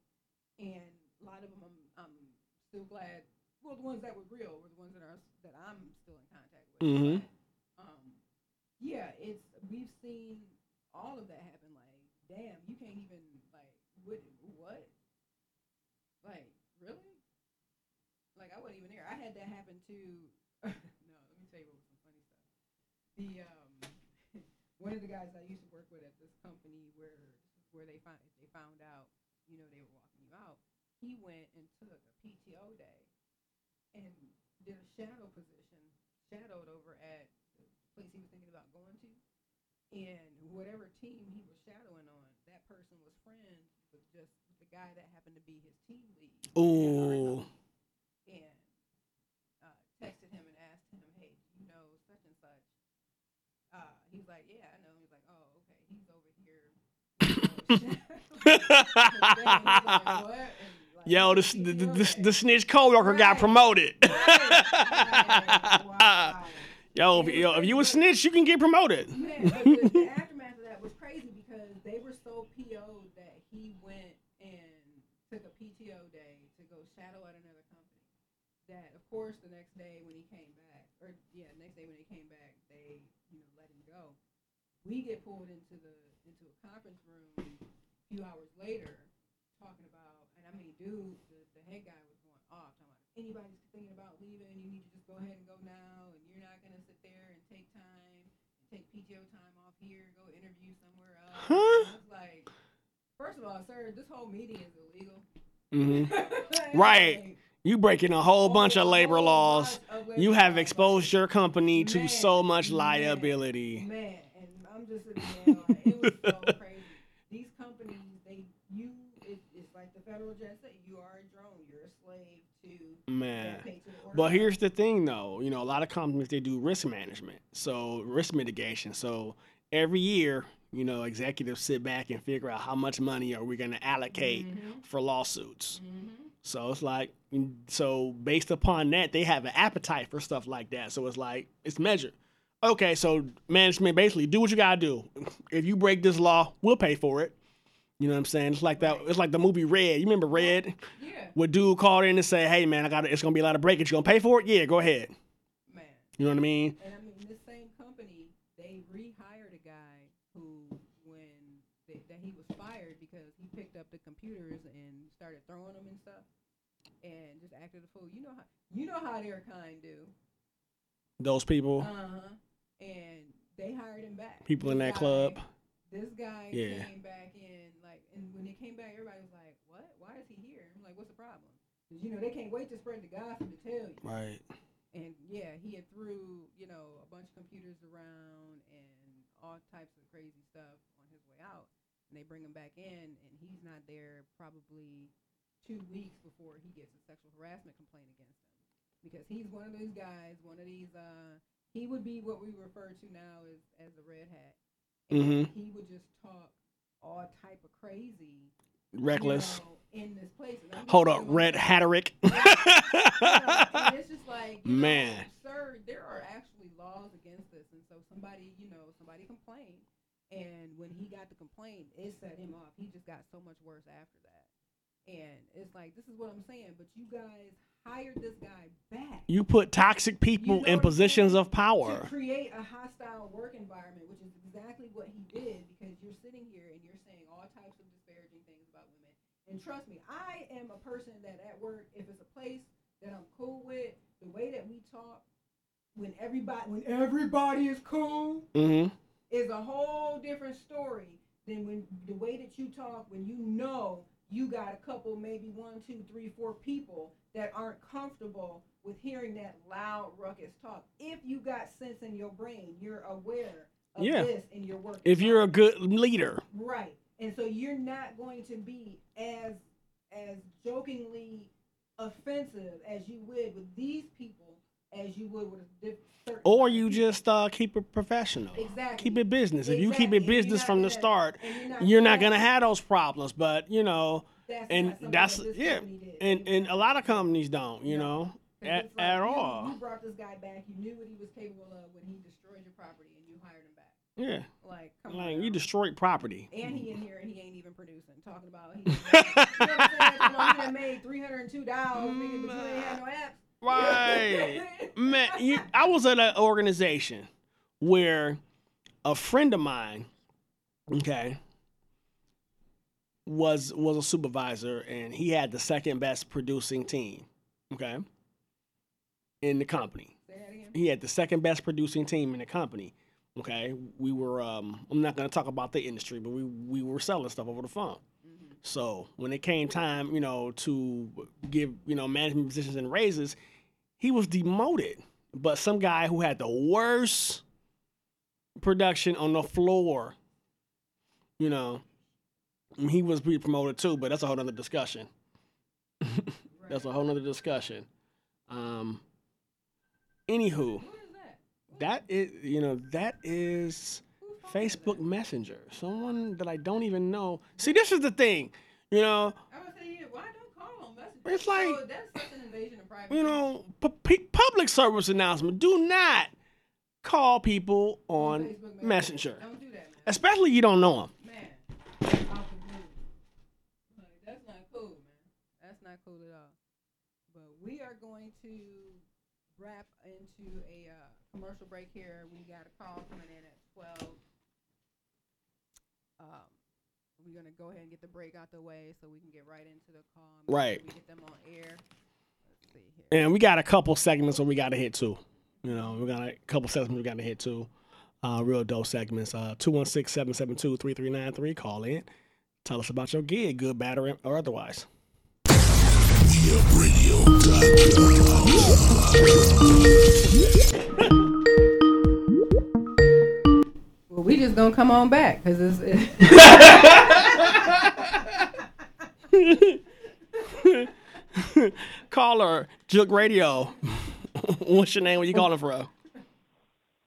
and a lot of them I'm, I'm still glad. Well, the ones that were real were the ones that are that I'm still in contact with. Mhm. Yeah, it's we've seen all of that happen. Like, damn, you can't even like what what? Like, really? Like, I wasn't even there. I had that happen to. no, let me tell you what was some funny stuff. The um, one of the guys I used to work with at this company where where they find they found out, you know, they were walking you out. He went and took a PTO day and did a shadow position, shadowed over at place he was thinking about going to. And whatever team he was shadowing on, that person was friends with just the guy that happened to be his team lead. Ooh. And uh, texted him and asked him, "Hey, do you know such and such?" Uh, he's like, "Yeah, I know." He's like, "Oh, okay. He's over here." Yo, this the, the, the, the snitch coworker got promoted. yo, if, yo, if you a snitch, you can get promoted. Man, the, the aftermath of that was crazy because they were so PO'd that he went and took a PTO day to go shadow at another company. That, of course, the next day when he came back, or yeah, next day when he came back, they you know let him go. We get pulled into the into a conference room a few hours later, talking about, and I mean, dude, the, the head guy was going off, talking anybody's thinking about leaving, you need to just go ahead and go now, and you're not gonna sit there and take time, take PTO time off here, go interview somewhere else. Huh? I was like, First of all, sir, this whole meeting is illegal. Mm-hmm. right. You breaking a whole bunch of labor laws. You have exposed your company to so much liability. Man, and I'm just sitting there like, it was so crazy. These companies, they, you, it, it's like the federal judge said, you are a drone. You're a slave to Man. get paid to the order. But here's the thing though, you know, a lot of companies they do risk management. So risk mitigation. So every year, you know, executives sit back and figure out how much money are we going to allocate for lawsuits. So it's like, mm, so based upon that, they have an appetite for stuff like that. So it's like, it's measured. Okay, so management basically do what you gotta do. If you break this law, we'll pay for it. You know what I'm saying? It's like that. It's like the movie Red. You remember Red? Yeah. Where dude called in and say, "Hey man, I got it's gonna be a lot of breakage. You gonna pay for it? Yeah, go ahead." Man. You know what I mean? And I mean, this same company, they rehired a guy who, when they, that he was fired because he picked up the computers and started throwing them and stuff, and just acted a fool. You know how you know how their kind do. Those people, Uh huh. And they hired him back. people in that guy- club. This guy Yeah. came back in like, and when he came back, everybody was like, "What? Why is he here?" I'm like, "What's the problem?" Because you know they can't wait to spread the gossip to tell you. Right. And yeah, he had threw, you know, a bunch of computers around and all types of crazy stuff on his way out. And they bring him back in, and he's not there probably two weeks before he gets a sexual harassment complaint against him. Because he's one of those guys, one of these, uh, he would be what we refer to now as, as a red hat. And Mhm. he would just talk all type of crazy. you Reckless. know, in this place. Hold up, Red Hatterick. it's just like you know, Man. sir, there are actually laws against this, and so somebody, you know, somebody complained, and when he got the complaint, it set him off. He just got so much worse after that, and it's like this is what I'm saying. But you guys hired this guy back You put toxic people in positions of power. to create a hostile work environment, which is exactly what he did. Sitting here and you're saying all types of disparaging things about women. And trust me, I am a person that at work, if it's a place that I'm cool with, the way that we talk, when everybody when everybody is cool, Mm-hmm. is a whole different story than when the way that you talk when you know you got a couple, maybe one, two, three, four people that aren't comfortable with hearing that loud, ruckus talk. If you got sense in your brain, you're aware Yeah. this in your work. If you're a good leader. Right. And so you're not going to be as as jokingly offensive as you would with these people as you would with a diff- certain Or you just uh, keep it professional. Exactly. Keep it business. If you keep it business from the gonna- start, you're not you're not gonna have those problems. But you know, That's and that's that yeah, and and a lot of companies don't. You know, at, like at you, all. You brought this guy back. You knew what he was capable of when he destroyed your property, and you hired him back. Yeah. Like, come Like on. you destroyed property. And he in here and he ain't even producing. Talking about he, you know what I'm saying? You know, he done made three hundred and two dollars, nigga, but you had no apps. Right. Man, you, I was at an organization where a friend of mine, okay, was was a supervisor and he had the second best producing team, okay, in the company. He had the second best producing team in the company. Okay, we were. Um, I'm not going to talk about the industry, but we we were selling stuff over the phone. So when it came time, you know, to give you know management positions and raises, he was demoted. But some guy who had the worst production on the floor, you know, he was be promoted too. But that's a whole other discussion. that's a whole other discussion. Um. Anywho, that is you know that is Facebook Messenger. Someone that I don't even know. See, this is the thing, you know. I would say, yeah, why don't call? That's, It's like- so, that's such an invasion of privacy. you know, pu- public service announcement. Do not call people on Messenger, Don't do that, man. especially you don't know them. Man, off the blue. Like, that's not cool, man. That's not cool at all. But we are going to wrap into a uh, commercial break here. We got a call coming in at 12. Um, we're going to go ahead and get the break out the way so we can get right into the call. Make sure Right. We get them on air. Let's see here. And we got a couple segments that we got to hit too. You know, we got a couple segments we got to hit too. Uh, real dope segments. Uh, 216-772-3393. Call in. Tell us about your gig, good, bad, or, or otherwise. Well, we just gonna come on back because it's. Caller, Jooked Radio. What's your name? Where you calling from?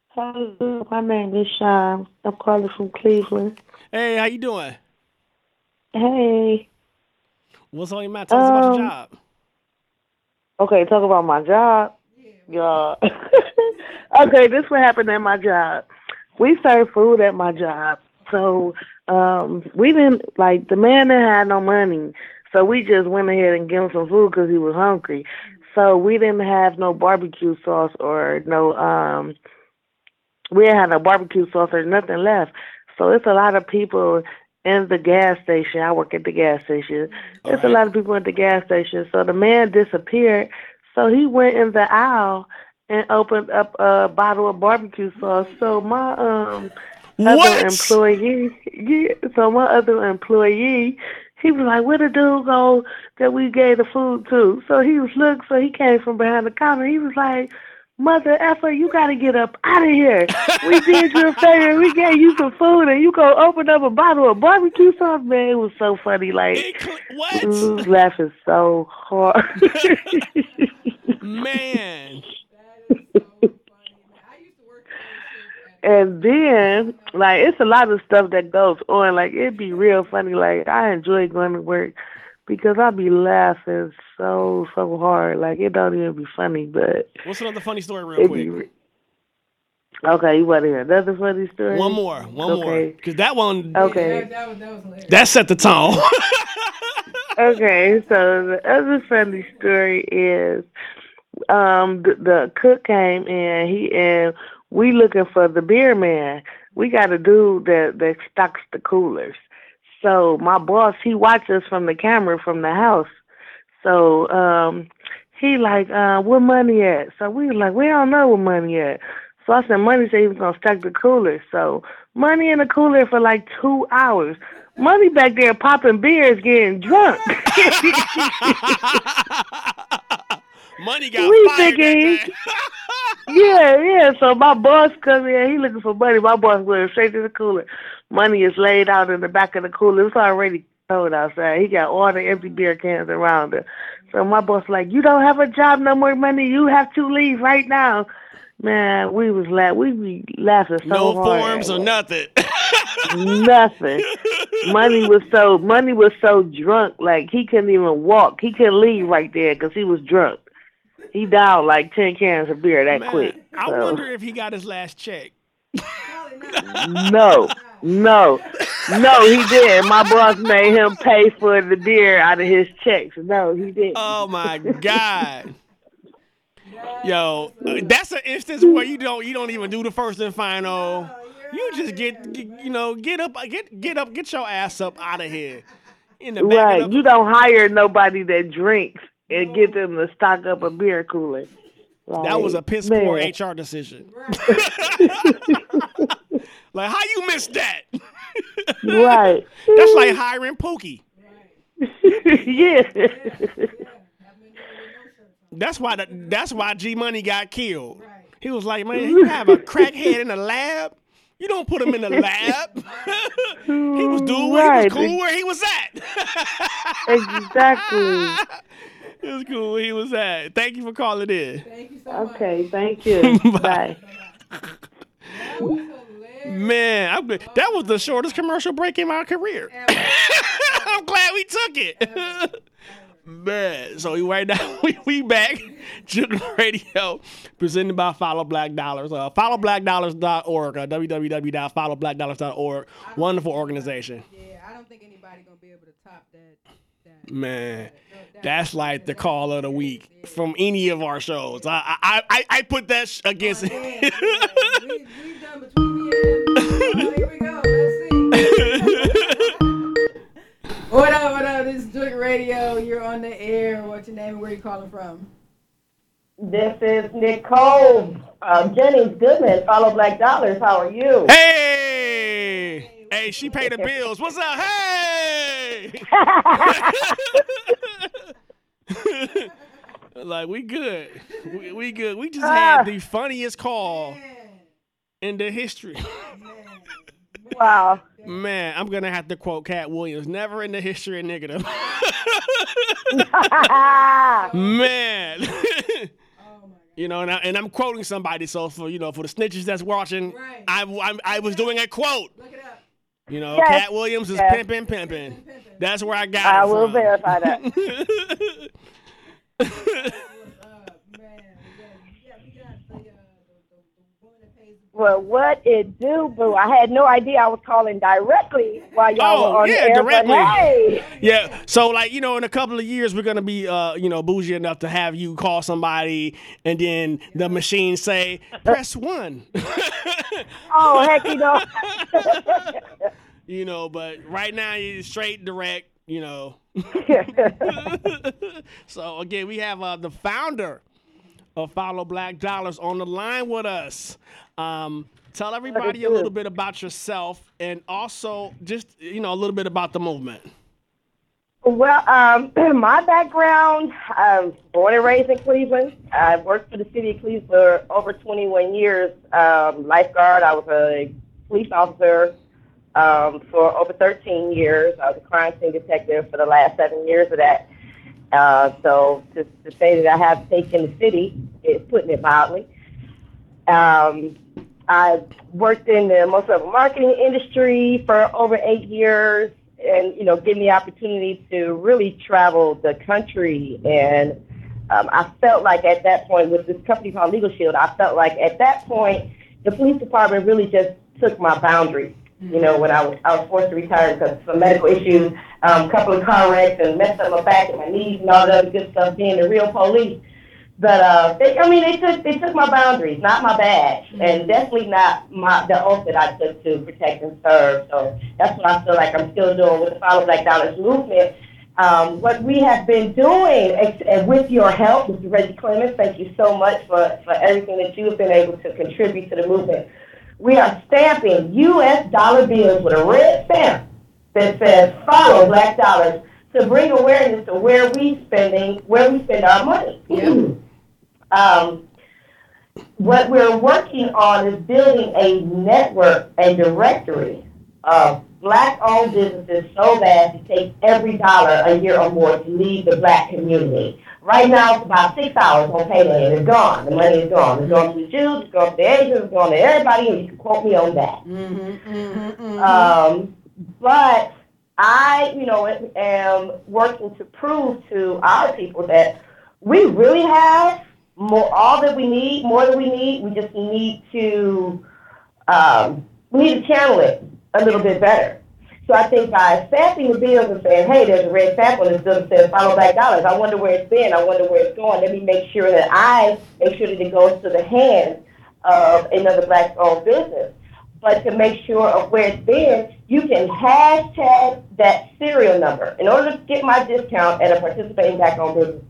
Hello, my name is Sean. I'm calling from Cleveland. Hey, how you doing? Hey. What's on your mind? Tell us about your Um, job. Okay, talk about my job. Yeah. okay, this what happened at my job. We serve food at my job. So um we didn't like the man that had no money. So we just went ahead and gave him some food because he was hungry. So we didn't have no barbecue sauce or no um we didn't have no barbecue sauce or nothing left. So it's a lot of people in the gas station. I work at the gas station. There's a lot of people at the gas station. So the man disappeared. So he went in the aisle and opened up a bottle of barbecue sauce. So my um other employee, yeah, so my other employee, he was like, "Where the dude go that we gave the food to?" So he was look. So he came from behind the counter. He was like. Mother effer, you gotta get up out of here. We did you a favor. We gave you some food, and you go open up a bottle of barbecue sauce. Man, it was so funny. Like, what? we was laughing so hard. Man. and then, like, it's a lot of stuff that goes on. Like, it'd be real funny. Like, I enjoy going to work because I be laughing so so hard. Like, it don't even be funny, but What's another funny story, real quick? be. Okay, you want to hear another funny story? One more, one more. Because that one, Okay. that set the tone. okay, so the other funny story is um the, the cook came and he and we looking for the beer man. We got a dude that that stocks the coolers. So my boss he watches us from the camera from the house. So um he like, uh, where money at? So we was like, we don't know where money at. So I said, Money said he was gonna stack the cooler. So money in the cooler for like two hours. Money back there popping beers, getting drunk. Money got we fired. thinking, yeah, yeah. So my boss come in, he looking for money. My boss going straight to the cooler. Money is laid out in the back of the cooler. It's already cold outside. He got all the empty beer cans around him. So my boss like, you don't have a job, no more money. You have to leave right now. Man, we was laugh, we be laughing so no hard. forms or nothing. Nothing. money was so money was so drunk, like he couldn't even walk. He couldn't leave right there because he was drunk. He downed like ten cans of beer that quick. I wonder if he got his last check. no, no, no, he didn't. My boss made him pay for the beer out of his checks. No, he didn't. Oh my god. Yo, that's an instance where you don't you don't even do the first and final. You just get, get you know get up get get up get your ass up out of here. In the right, you don't hire nobody that drinks and get them to stock up a beer cooler. that was a piss poor HR decision. like how you miss that? Right. That's like hiring Pookie. yeah. That's why the, that's why G Money got killed. He was like, man, you have a crackhead in the lab. You don't put him in the lab. he was doing what Right. he was cool where he was at. exactly. it was cool where he was at. Thank you for calling in. Okay, thank you. Bye. Man, I'm that was the shortest commercial break in my career. I'm glad we took it. Man, so right now we, we back. Children Radio, presented by Follow Black Dollars. Uh, followblackdollars.org, uh, www.followblackdollars.org. Wonderful organization. Yeah, I don't think anybody gonna be able to top that. that Man, that's like the call of the week from any of our shows. I I I, I put that sh- against it. What up, what up? This is Jooked Radio. You're on the air. What's your name and where you calling from? This is Nicole uh, Jennings Goodman. Follow Black Dollars. How are you? Hey! Hey, she paid the bills. What's up? Hey! like we good. We, we good. We just had the funniest call in the history. Wow. Man, I'm gonna have to quote Katt Williams. Never in the history of nigga. Man. You know, and, I, and I'm quoting somebody. So for you know, for the snitches that's watching, I, I I was doing a quote. You know, Yes. Katt Williams is Yes. pimping, pimping. That's where I got I it will from. verify that. Well, what it do, boo? I had no idea I was calling directly while y'all Oh, were on yeah, the air. directly. Hey, Yeah. So like, you know, in a couple of years we're gonna be uh, you know, bougie enough to have you call somebody and then the machine say, press one. oh heck, you know. you know, but right now you straight direct, you know. so again, we have uh, the founder of Follow Black Dollars on the line with us. Um, tell everybody a little bit about yourself and also just you know a little bit about the movement. Well, um, my background, I'm born and raised in Cleveland. I worked for the city of Cleveland for over 21 years. Um, lifeguard, I was a police officer um, for over 13 years. I was a crime scene detective for the last seven years of that. Uh, so to, to say that I have taken the city is putting it mildly. Um, I worked in the multi-level marketing industry for over eight years and, you know, me the opportunity to really travel the country. And um, I felt like at that point with this company called Legal Shield, I felt like at that point the police department really just took my boundaries. You know, when I was I was forced to retire because of some medical issues, um, a couple of car wrecks and messed up my back and my knees and all that other good stuff. Being the real police, but uh, they, I mean, they took they took my boundaries, not my badge, and definitely not my the oath that I took to protect and serve. So that's what I feel like I'm still doing with the Follow Black Dollars movement. Um, what we have been doing, and with your help, Mr. Reggie Clemens, thank you so much for, for everything that you have been able to contribute to the movement. We are stamping U.S. dollar bills with a red stamp that says "Follow Black Dollars" to bring awareness to where we spending where we spend our money. um, what we're working on is building a network, a directory of black-owned businesses so that it takes every dollar a year or more to leave the black community. Right now, it's about six hours on payday, and it's gone. The money is gone. It's gone to the Jews, it's gone to the Asians, it's gone to everybody, and you can quote me on that. Um, but I, you know, am working to prove to our people that we really have more, all that we need, more than we need. We just need to, um, we need to channel it a little bit better. So I think by stamping the bills and saying, hey, there's a red stamp on this bill that says follow back dollars. I wonder where it's been. I wonder where it's going. Let me make sure that I make sure that it goes to the hands of another black-owned business. But to make sure of where it's been, you can hashtag that serial number. In order to get my discount at a participating black-owned business,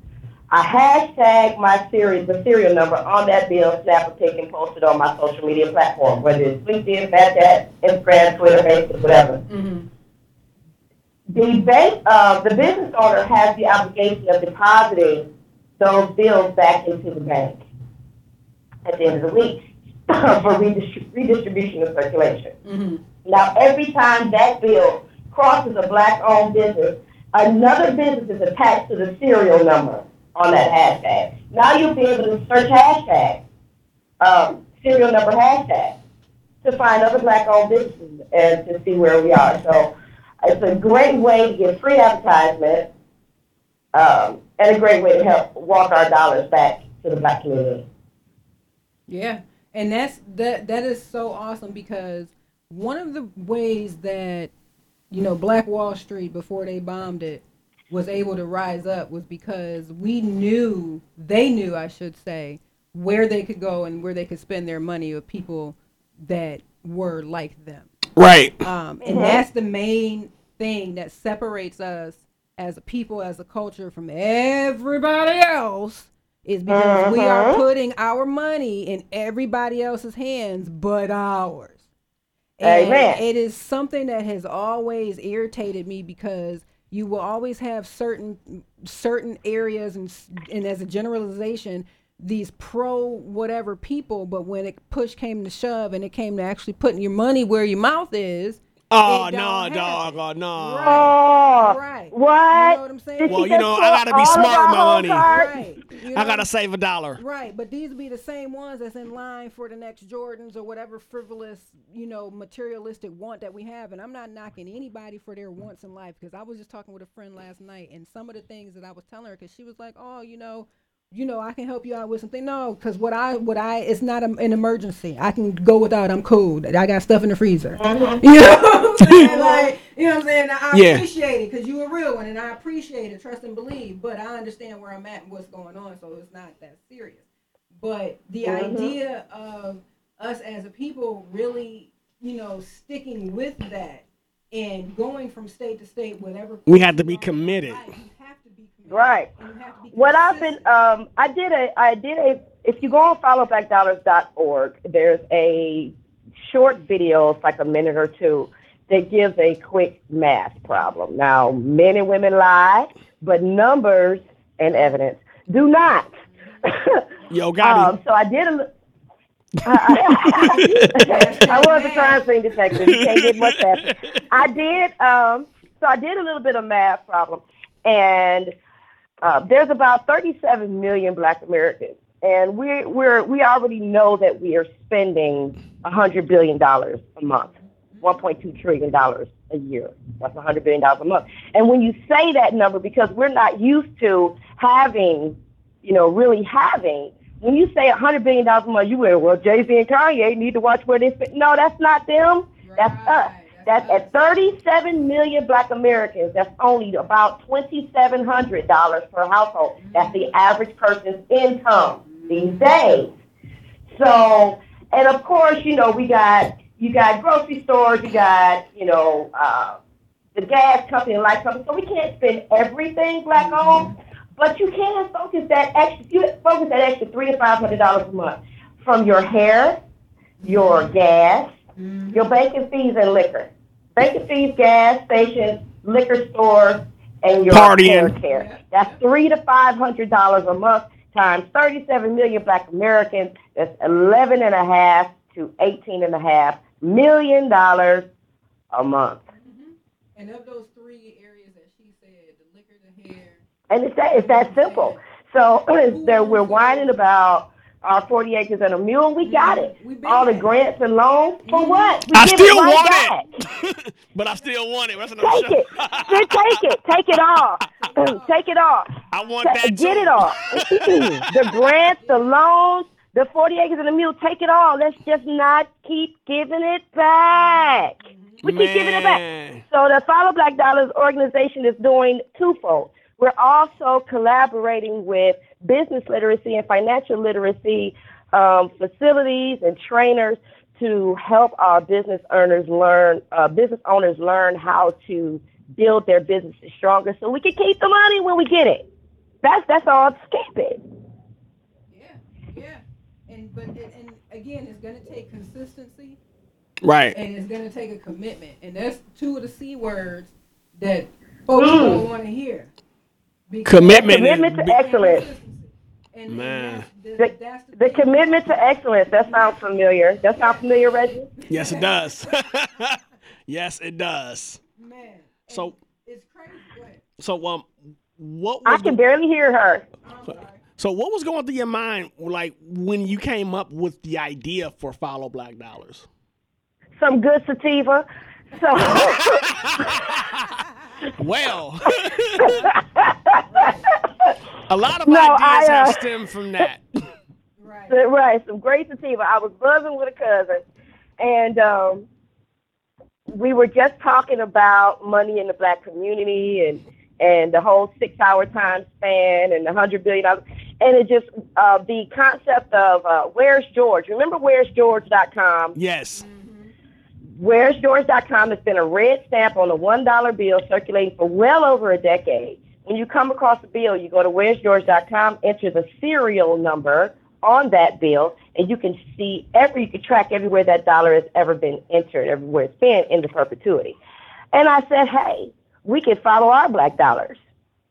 I hashtag my series, the serial number on that bill, snap a pic, and post it on my social media platform, whether it's LinkedIn, Snapchat, Instagram, Twitter, Facebook, whatever. The bank, uh, the business owner has the obligation of depositing those bills back into the bank at the end of the week for redistri- redistribution of circulation. Now, every time that bill crosses a black-owned business, another business is attached to the serial number on that hashtag. Now you'll be able to search hashtag, um, serial number hashtag, to find other black-owned businesses and to see where we are. So it's a great way to get free advertisement um, and a great way to help walk our dollars back to the black community. Yeah, and that's that. That is so awesome because one of the ways that you know Black Wall Street before they bombed it was able to rise up was because we knew they knew I should say where they could go and where they could spend their money with people that were like them. Right. Um, and Mhm. that's the main thing that separates us as a people, as a culture from everybody else is because we are Mhm. putting our money in everybody else's hands but ours. And Amen. It is something that has always irritated me because you will always have certain certain areas and and as a generalization these pro whatever people but when it push came to shove and it came to actually putting your money where your mouth is Oh no, don't dog. Oh no. Oh, Right. What? You know what I'm saying? Well, you know, I gotta be smart with my whole money. right you I gotta save a dollar. Right, but these be the same ones that's in line for the next Jordans or whatever frivolous, you know, materialistic want that we have. And I'm not knocking anybody for their wants in life because I was just talking with a friend last night, and some of the things that I was telling her, because she was like, "Oh, you know, you know, I can help you out with something." No, because what I, what I, it's not a, an emergency. I can go without. I'm cool. I got stuff in the freezer. You know what I'm saying? Like, you know what I'm saying? I Yeah. appreciate it because you a real one, and I appreciate it, trust and believe. But I understand where I'm at and what's going on, so it's not that serious. But the Mhm. idea of us as a people really, you know, sticking with that and going from state to state, whatever. We have to be committed. Right. What I've been, um, I did a, I did a. If you go on followblackdollars.org, there's a short video, it's like a minute or two, that gives a quick math problem. Now, men and women lie, but numbers and evidence do not. Yo, got um, so I did a. li- I was a crime scene detective. You can't get much faster. I did. Um, so I did a little bit of math problem, and uh, there's about 37 million Black Americans, and we we're we already know that we are spending 100 billion dollars a month, 1.2 trillion dollars a year. That's 100 billion dollars a month. And when you say that number, because we're not used to having, you know, really having. When you say 100 billion dollars a month, you go, well, Jay Z and Kanye need to watch where they spend. No, that's not them. That's us. That's at 37 million Black Americans. That's only about $2,700 per household. That's the average person's income these days. So, and of course, you know, we got you got grocery stores, you got you know uh, the gas company and light company. So we can't spend everything black owned, but you can focus that extra. You focus that extra three to five hundred dollars a month from your hair, your gas, your banking fees and liquor, banking fees, gas stations, liquor stores, and your hair Partying. care. That's three to five hundred dollars a month times 37 million black Americans. That's 11 and a half to 18 and a half million dollars a month. Mm-hmm. And of those three areas that she said, the liquor, the hair. And it's that, it's that simple. So there, we're whining about our 40 acres and a mule. We got it. All the grants and loans. For what? We I give still right want back. it, but I still want it. That's another Take show. it. Just take it. Take it all. take it all. I want Ta- that Get too. it all. the grants, the loans, the 40 acres and a mule. Take it all. Let's just not keep giving it back. We keep giving it back. So the Follow Black Dollars organization is doing twofold. We're also collaborating with business literacy and financial literacy um, facilities and trainers to help our business owners learn, uh, business owners learn how to build their businesses stronger, so we can keep the money when we get it. That's that's all. Keep it. Yeah. And but and, and again, it's gonna take consistency. Right. And it's gonna take a commitment, and that's two of the c words that folks Mm. don't want to hear. Commitment. Commitment to excellence. Man. The, the commitment to excellence. That sounds familiar. That sounds familiar, Reggie. Yes, it does. yes, it does. Man. So It's crazy. Go. So um, what I can the- barely hear her. so what was going through your mind like when you came up with the idea for Follow Black Dollars? Some good sativa. So Well, a lot of No, ideas I, uh, have stemmed from that. Right. right, some great sativa. I was buzzing with a cousin, and um, we were just talking about money in the black community and and the whole six-hour time span and the hundred billion dollars. And it just uh, the concept of uh, where's George? Remember where's George.com? Yes. Where's George.com has been a red stamp on a one dollar bill circulating for well over a decade. When you come across a bill, you go to Where's George.com, enter the serial number on that bill, and you can see every, you can track everywhere that dollar has ever been entered, everywhere it's been into perpetuity. And I said, hey, we can follow our black dollars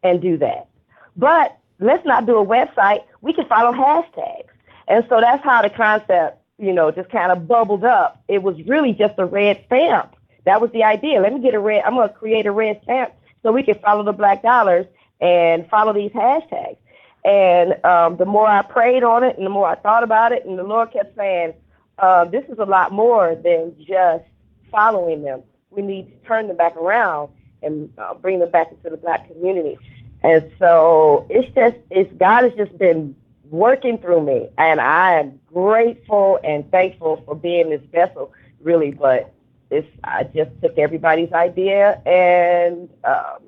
and do that. But let's not do a website. We can follow hashtags. And so that's how the concept, you know, just kind of bubbled up. It was really just a red stamp. That was the idea. Let me get a red, I'm going to create a red stamp so we can follow the black dollars and follow these hashtags. And um, the more I prayed on it and the more I thought about it, and the Lord kept saying, uh, this is a lot more than just following them. We need to turn them back around and uh, bring them back into the black community. And so it's just, it's God has just been working through me, and I am grateful and thankful for being this vessel, really. But it's, I just took everybody's idea and um,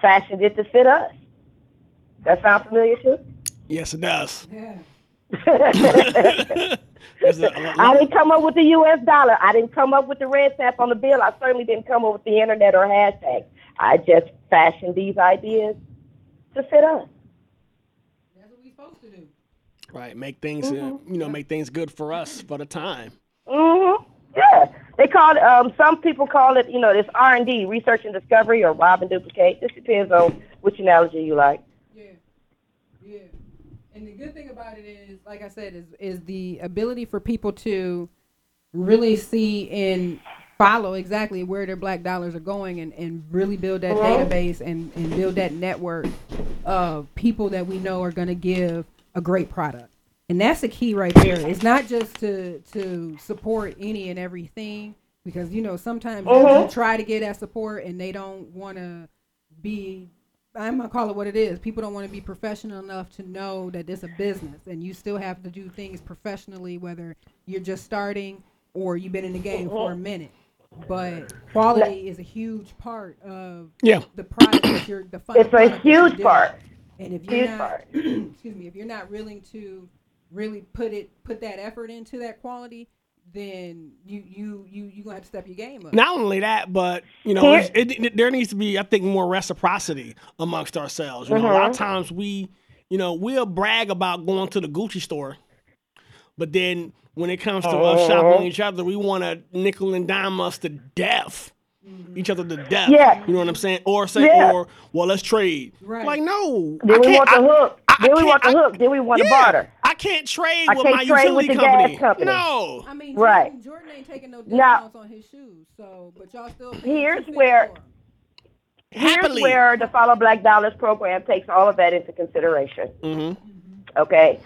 fashioned it to fit us. That sound familiar too? Yes, it does. I didn't come up with the U.S. dollar. I didn't come up with the red stamp on the bill. I certainly didn't come up with the internet or hashtags. I just fashioned these ideas to fit us. That's what we're supposed to do. Right, make things uh, Mm-hmm. you know make things good for us for the time. hmm Yeah, they call it. Um, some people call it, you know, this R and D, research and discovery, or rob and duplicate. This depends on which analogy you like. Yeah, yeah. And the good thing about it is, like I said, is is the ability for people to really see and follow exactly where their black dollars are going and, and really build that database and, and build that network of people that we know are gonna give a great product. And that's the key right there. It's not just to to support any and everything because you know sometimes you- mm-hmm. you try to get that support and they don't wanna be I'm gonna call it what it is. People don't want to be professional enough to know that it's a business, and you still have to do things professionally, whether you're just starting or you've been in the game for a mm-hmm. minute. But quality is a huge part of Yeah. the product that you're the It's a product that you're huge part. And if you're Huge not, part. excuse me, if you're not willing to really put it put that effort into that quality, then you you you you gonna have to step your game up. Not only that, but you know, Here- it, it- there needs to be, I think, more reciprocity amongst ourselves. You know, a lot of Mhm. times we, you know, we'll brag about going to the Gucci store, but then when it comes to us Mhm. shopping each other, we want to nickel and dime us to death. Each other to death. Yeah. You know what I'm saying? Or say, Yeah. or well, let's trade. Right. Like, no. I Then we can't- want the I- hook. I- I then we want the I- hook. Then we want the Yeah. barter. I can't trade I with can't my trade utility with the company. gas company. No. I mean, Right. Jordan, Jordan ain't taking no discounts on his shoes, so but y'all still. Here's where here's Happily. where the Follow Black Dollars program takes all of that into consideration. Mm-hmm. Okay.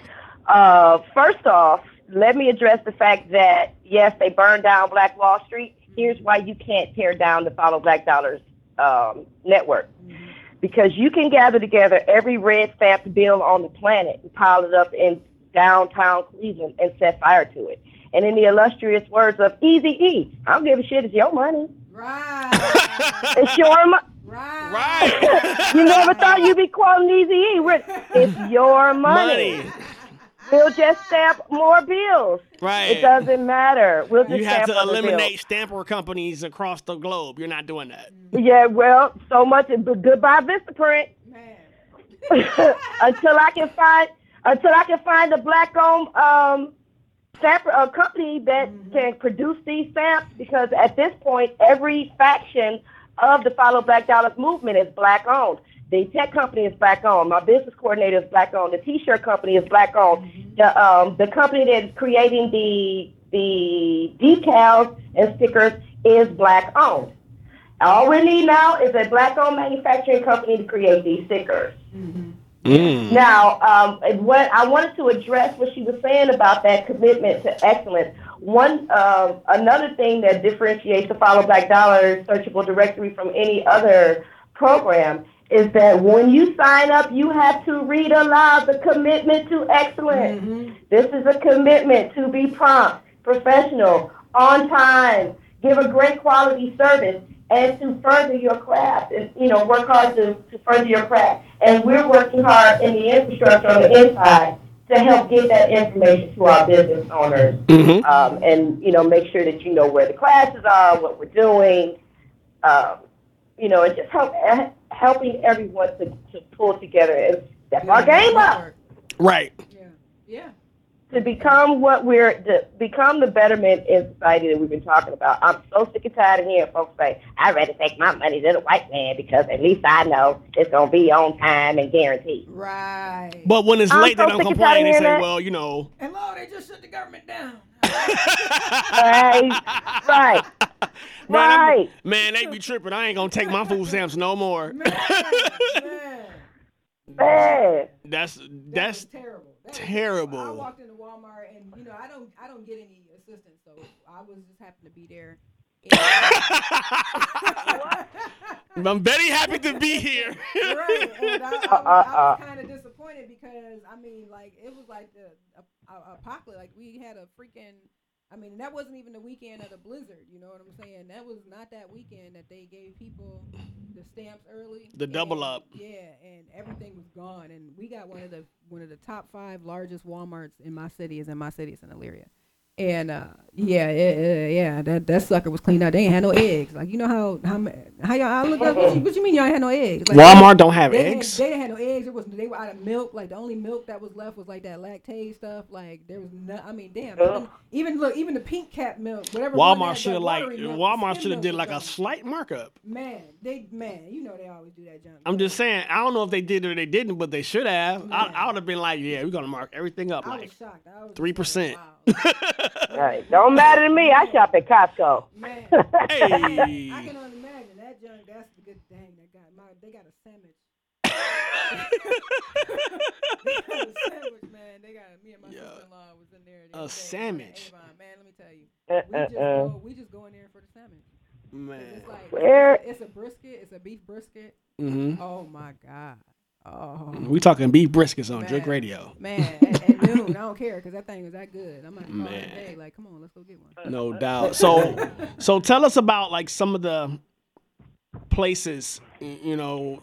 Uh, first off, let me address the fact that yes, they burned down Black Wall Street. Here's why you can't tear down the Follow Black Dollars um, network. Because you can gather together every red stamped bill on the planet and pile it up in downtown Cleveland and set fire to it. And in the illustrious words of Easy E, I don't give a shit, it's your money. Right. it's your money. Right. right. you never thought you'd be quoting Easy E. Rick. It's your money. Money. We'll just stamp more bills. Right. It doesn't matter. We'll just stamp. More. You have stamp to eliminate stamper companies across the globe. You're not doing that. Yeah, well, so much. But goodbye, Vistaprint. until I can find, until I can find a black-owned um, stamp uh, company that can produce these stamps, because at this point, every faction of the Follow Black Dollars movement is black-owned. The tech company is black-owned. My business coordinator is black-owned. The T-shirt company is black-owned. The um, the company that is creating the the decals and stickers is black-owned. All we need now is a black-owned manufacturing company to create these stickers. Now, um, what I wanted to address what she was saying about that commitment to excellence. One, um, another thing that differentiates the Follow Black Dollar searchable directory from any other program is that when you sign up, you have to read aloud the commitment to excellence. This is a commitment to be prompt, professional, on time, give a great quality service, and to further your craft and you know work hard to, to further your craft. And we're working hard in the infrastructure on the inside to help get that information to our business owners, um, and you know make sure that you know where the classes are, what we're doing, um, you know, and just help helping everyone to, to pull together and step our game up. Right. Yeah. Yeah. to become what we're to become the betterment in society that we've been talking about. I'm so sick and tired of hearing folks say, "I'd rather take my money to the white man because at least I know it's gonna be on time and guaranteed." Right. But when it's I'm late, so they don't sick and complain. They say, that. well, you know. And Lord, they just shut the government down. right, right, Man, I'm- right. man, they be tripping. I ain't gonna take my food stamps no more. Man. That's that's terrible. That was terrible. I walked into Walmart and you know I don't I don't get any assistance, so I was just happened to be there. I'm very happy to be here. right, and I, I, was, Uh, I was kind of disappointed because I mean, like it was like the a, a, apocalypse. Like we had a freaking. I mean, that wasn't even the weekend of the blizzard. You know what I'm saying? That was not that weekend that they gave people the stamps early. The double up. Yeah, and everything was gone. And we got one of the one of the top five largest WalMarts in my city. Is in my city. It's in Elyria. And uh, yeah, yeah, yeah, yeah, that that sucker was cleaned out. They ain't had no eggs. Like you know how how how y'all I look up. What you, what you mean y'all ain't had no eggs? Like, Walmart they- don't have they eggs? Had, they didn't have no eggs. It was they were out of milk. Like the only milk that was left was like that lactase stuff. Like there was no. I mean, damn. Even, even look, even the pink cap milk, whatever. Walmart should have like milk, Walmart should have did was like a slight markup. Man, they man, you know they always do that junk. I'm just saying. I don't know if they did or they didn't, but they should have. I, I would have been like, yeah, we're gonna mark everything up I like was shocked. I was three percent. Right. Don't matter to me. I shop at Costco. Man, Hey. I can only imagine that junk. That's the good thing. That got my. They got a sandwich. they got a sandwich, man. They got me and my sister-in-law was in there. the A sandwich. Avon. Man, let me tell you, Uh, we just uh, uh. go. We just go in there for the sandwich. Man. It's like Where- It's, a, brisket. It's a beef brisket. Mm-hmm. Oh my god. Oh. We talking beef briskets on Drake Radio. Man, at, at noon, I don't care because that thing was that good. I'm not calling Man. today. Like, come on, let's go get one. No doubt. So, so tell us about like some of the places, you know,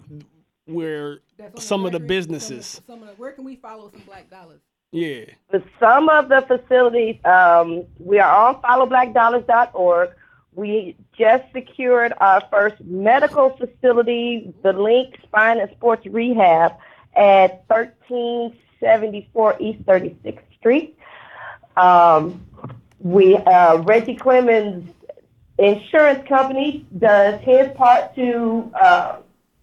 where some of the businesses. Some of, some of the, where can we follow some black dollars? Yeah. With some of the facilities, um, we are on followblackdollars.org. We just secured our first medical facility, the Link Spine and Sports Rehab, at 1374 East 36th Street. Um, we uh, Reggie Clemens Insurance Company does his part to uh,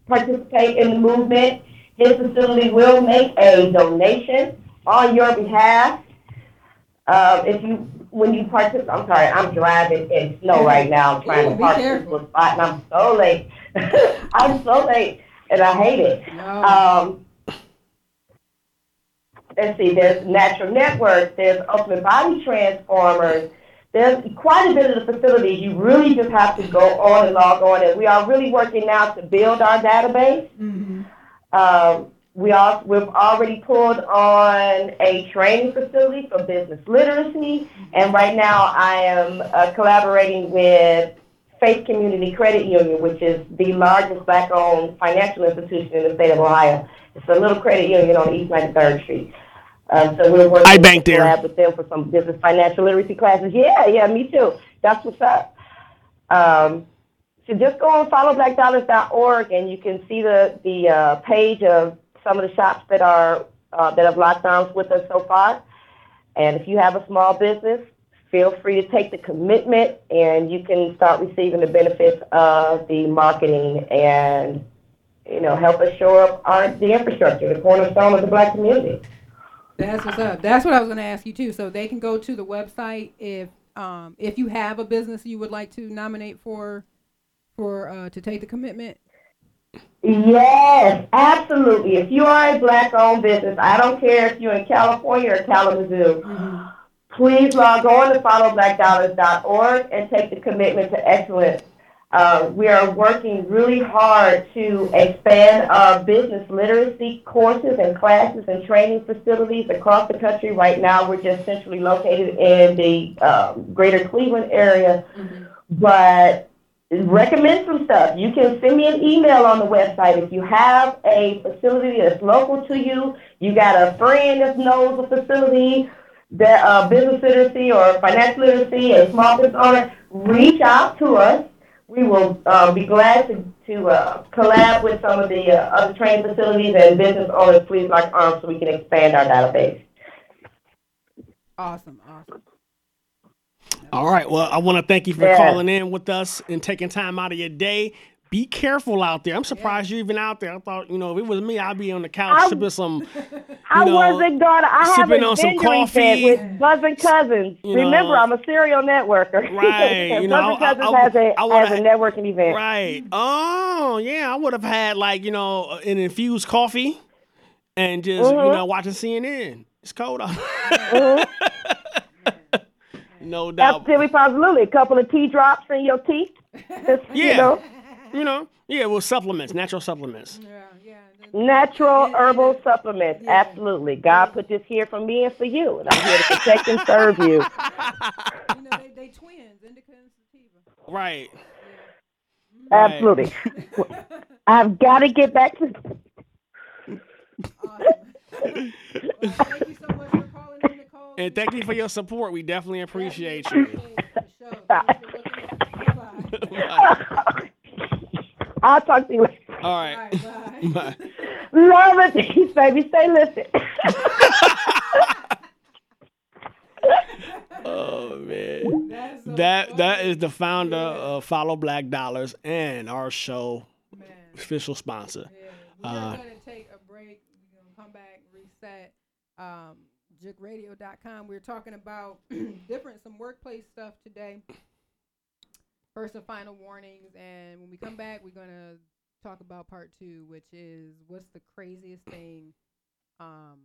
participate in the movement. His facility will make a donation on your behalf. Uh, if you, when you participate, I'm sorry, I'm driving in snow right now. I'm trying Ooh, to be park careful. a spot, and I'm so late. I'm so late, and I hate it. No. Um, let's see, there's Natural Network, there's Ultimate Body Transformers, there's quite a bit of the facilities. You really just have to go on and log on, and we are really working now to build our database. Um, we also, we've already pulled on a training facility for business literacy, and right now I am uh, collaborating with Faith Community Credit Union, which is the largest black-owned financial institution in the state of Ohio. It's a little credit union on East 93rd Street. Um, so we're working I bank to there. collab with them for some business financial literacy classes. Yeah, yeah, me too. That's what's up. Um, so just go on followblackdollars.org and you can see the the uh, page of some of the shops that are uh, that have locked arms with us so far. And if you have a small business, feel free to take the commitment and you can start receiving the benefits of the marketing and you know help us shore up our the infrastructure, the cornerstone of the black community. That's what's up. That's what I was going to ask you too. So they can go to the website if um if you have a business you would like to nominate for for uh to take the commitment. Yes, absolutely. If you are a black-owned business, I don't care if you're in California or Kalamazoo, please log on to followblackdollars.org and take the commitment to excellence. Uh, we are working really hard to expand our business literacy courses and classes and training facilities across the country. Right now, we're just centrally located in the um, greater Cleveland area, but recommend some stuff. You can send me an email on the website. If you have a facility that's local to you, you got a friend that knows a facility, that uh, business literacy or financial literacy, a small business owner, reach out to us. We will uh, be glad to, to uh, collab with some of the uh, other training facilities and business owners. Please like arms so we can expand our database. Awesome, awesome. All right. Well, I want to thank you for Yeah. calling in with us and taking time out of your day. Be careful out there. I'm surprised you're even out there. I thought, you know, if it was me, I'd be on the couch I- sipping some. I know, wasn't gonna. I sipping on some coffee. with Buzzing Cousins. You Remember, know. I'm a serial networker. Right, you know, Buzzing I- Cousins I- has a I has a networking event. Right. Oh, yeah. I would have had like you know an infused coffee, and just you Mhm. know watching CNN. It's cold out. Mhm. no doubt. Absolutely, positively. A couple of tea drops in your tea. Just, Yeah. You know, You know. Yeah. Well, supplements, natural supplements. Yeah, yeah. natural herbal supplements. Absolutely. God put this here for me and for you, and I'm here to protect and serve you. they twins, indica and sativa. Right. Absolutely. I've got to get back to. And thank you for your support. We definitely appreciate you. I'll talk to you later. All right. Bye. Love and peace, baby. Stay lifted. Oh man, that that is the founder of Follow Black Dollars and our show official sponsor. We're Uh, gonna take a break. We're gonna come back, reset. Um, jookedradio.com. We're talking about different some workplace stuff today. First and final warnings, and when we come back, we're gonna talk about part two, which is what's the craziest thing um,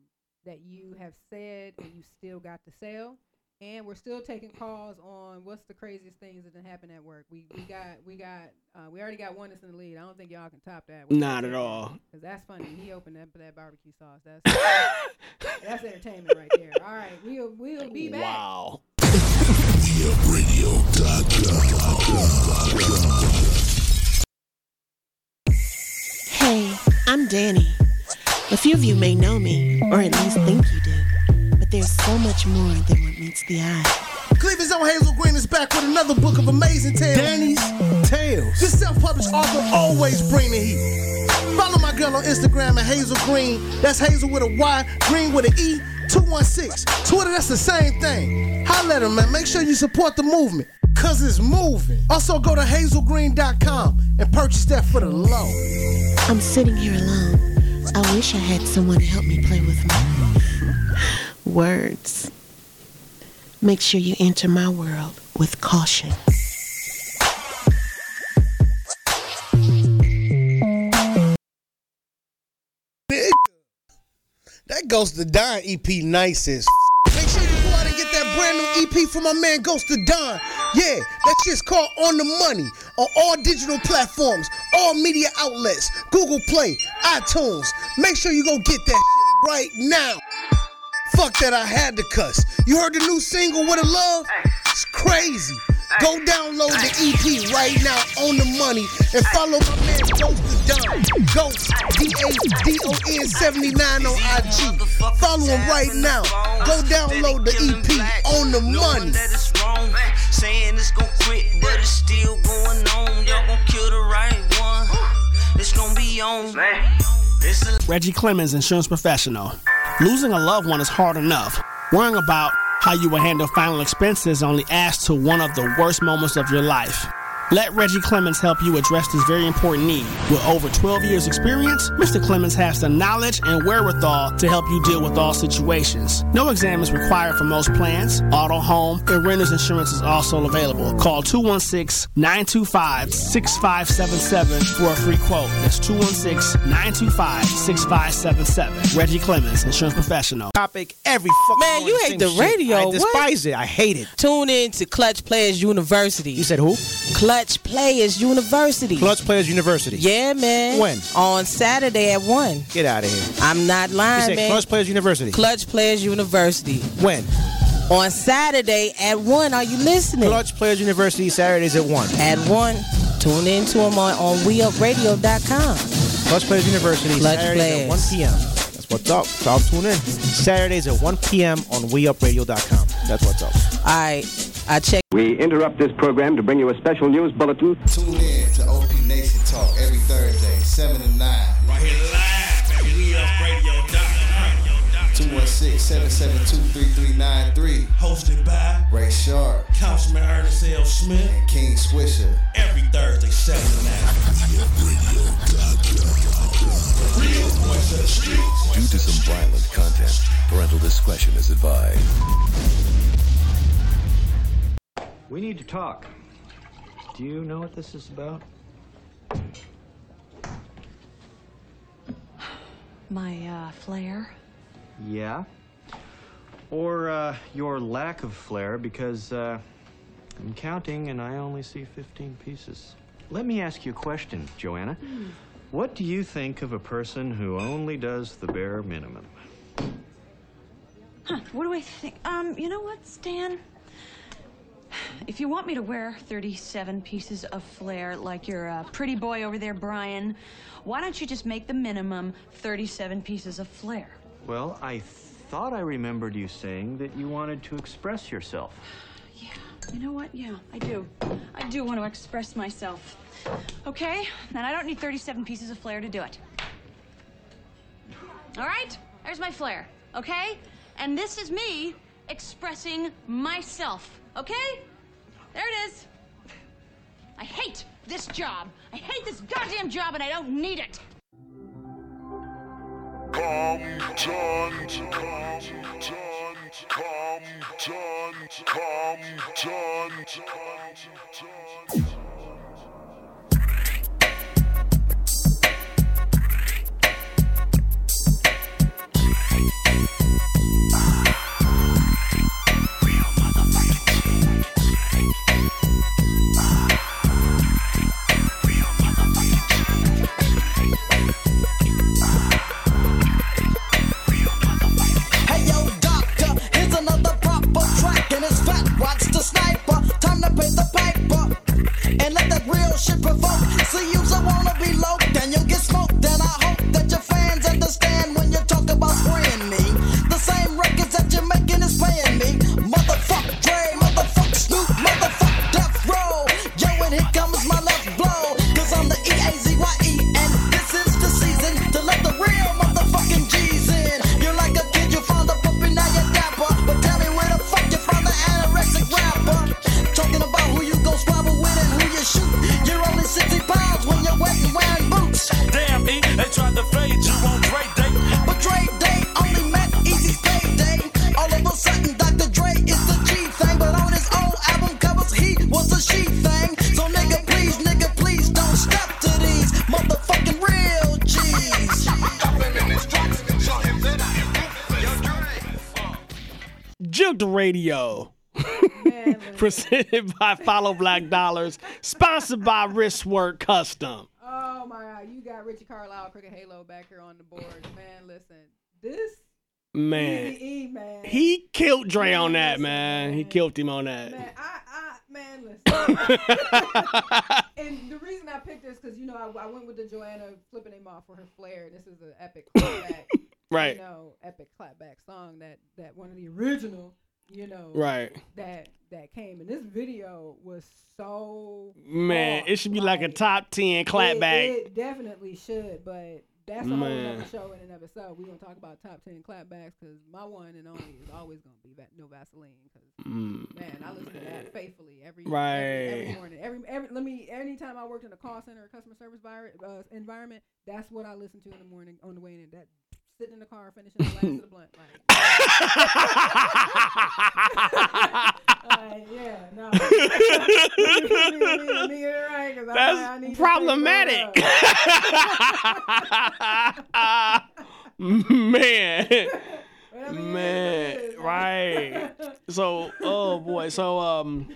that you have said and you still got to sell. And we're still taking calls on what's the craziest things that happen at work. We we got we got uh, we already got one that's in the lead. I don't think y'all can top that. Not at all. Cause that's funny. He opened up that barbecue sauce. That's that's entertainment right there. All right, we'll we'll be back. Wow. Hey, I'm Danny. A few of you may know me, or at least think you do. But there's so much more than what meets the eye. Cleveland's own Hazel Green is back with another book of amazing tales. Danny's Tales. This self-published author always bring the heat. Follow my girl on Instagram at Hazel Green. That's Hazel with a Y, Green with an E. 216. Twitter, that's the same thing. Holla at her, man. Make sure you support the movement. Cause it's moving. Also go to hazelgreen.com and purchase that for the low. I'm sitting here alone. I wish I had someone to help me play with my words. Make sure you enter my world with caution. That Ghost to Don EP nice as Make sure you go out and get that brand new EP from my man Ghost to Don. Yeah, that shit's called On the Money on all digital platforms, all media outlets, Google Play, iTunes. Make sure you go get that shit right now. Fuck that, I had to cuss. You heard the new single, What a Love? It's crazy. Go download the EP right now on the money and follow my man Ghost the Don. Ghost, D-A-D-O-N 79 on IG. Follow him right now. Go download the EP on the money. Saying it's gon' quit, but it's still going on. Y'all gon' kill the right one. It's gon' be on. Reggie Clemens, insurance professional. Losing a loved one is hard enough. Worrying about how you will handle final expenses only adds to one of the worst moments of your life. Let Reggie Clemens help you address this very important need. With over 12 years' experience, Mr. Clemens has the knowledge and wherewithal to help you deal with all situations. No exam is required for most plans. Auto, home, and renter's insurance is also available. Call 216 925 6577 for a free quote. That's 216 925 6577. Reggie Clemens, insurance professional. Topic every fucking Man, you hate same the shit. radio. I What? despise it. I hate it. Tune in to Clutch Players University. You said who? Clutch Players University. Clutch Players University. Yeah, man. When? On Saturday at 1. Get out of here. I'm not You lying, said man. Clutch Players University. Clutch Players University. When? On Saturday at 1. Are you listening? Clutch Players University, Saturdays at 1. At 1. Tune in to them on, on WeUpRadio.com. Clutch Players University, Clutch Saturdays at 1 p.m. That's what's up. So I'll tune in. Saturdays at 1 p.m. on WeUpRadio.com. That's what's up. All right. I check. We interrupt this program to bring you a special news bulletin. Tune in to OP Nation Talk every Thursday, 7 to 9. Right here live at WeUpRadio.com. 216-772-3393. Hosted by Ray Sharp Councilman Ernest L. Smith. and King Swisher. Every Thursday, 7 to 9. Real voice of the streets. Due to some violent content, parental discretion is advised. We need to talk. Do you know what this is about? My uh, flair. Yeah. Or uh, your lack of flair, because uh, I'm counting and I only see 15 pieces. Let me ask you a question, Joanna. What do you think of a person who only does the bare minimum? Huh, what do I think? Um, you know what, Stan? If you want me to wear 37 pieces of flair like your uh, pretty boy over there, Brian, why don't you just make the minimum 37 pieces of flair? Well, I thought I remembered you saying that you wanted to express yourself. Yeah, you know what? Yeah, I do. I do want to express myself. Okay? And I don't need 37 pieces of flair to do it. All right? There's my flair, okay? And this is me expressing myself, okay? There it is. I hate this job. I hate this goddamn job and I don't need it. Compton, Compton, Compton, Compton. Hey track, and it's. Watch the sniper. Time to pay the piper and let that real shit provoke. See, wanna be low, then you'll get smoked. Then I hope that your fans understand when Radio. Presented by Follow Black Dollars. Sponsored by Wristwork Custom. Oh my God, you got Richie Carlisle, Cricket Halo back here on the board, man. Listen, this Man. Easy E, man. He killed Dre on that, man. He killed him on that. Man, I, I, man, listen. and the reason I picked this because you know I, I went with the Joanna flipping him off for her flair. This is an epic clapback, Right. You know, epic clapback song that that one of the original, you know, Right. That that came and this video was so Man, it should be like a top 10 clapback. It, it definitely should, but that's a whole other show in and of itself. We're gonna talk about top ten clapbacks because my one and only is always gonna be Va- No Vaseline. Because Mm, man, I listen to that faithfully every Right. every, every morning. Every every let me anytime I worked in a call center or customer service vir- uh, environment, that's what I listen to in the morning on the way in. That sitting in the car finishing the last of the blunt. Like, Like, yeah, no. Right, 'cause I- I That's need problematic. man. Man, right. So, oh boy. So, um,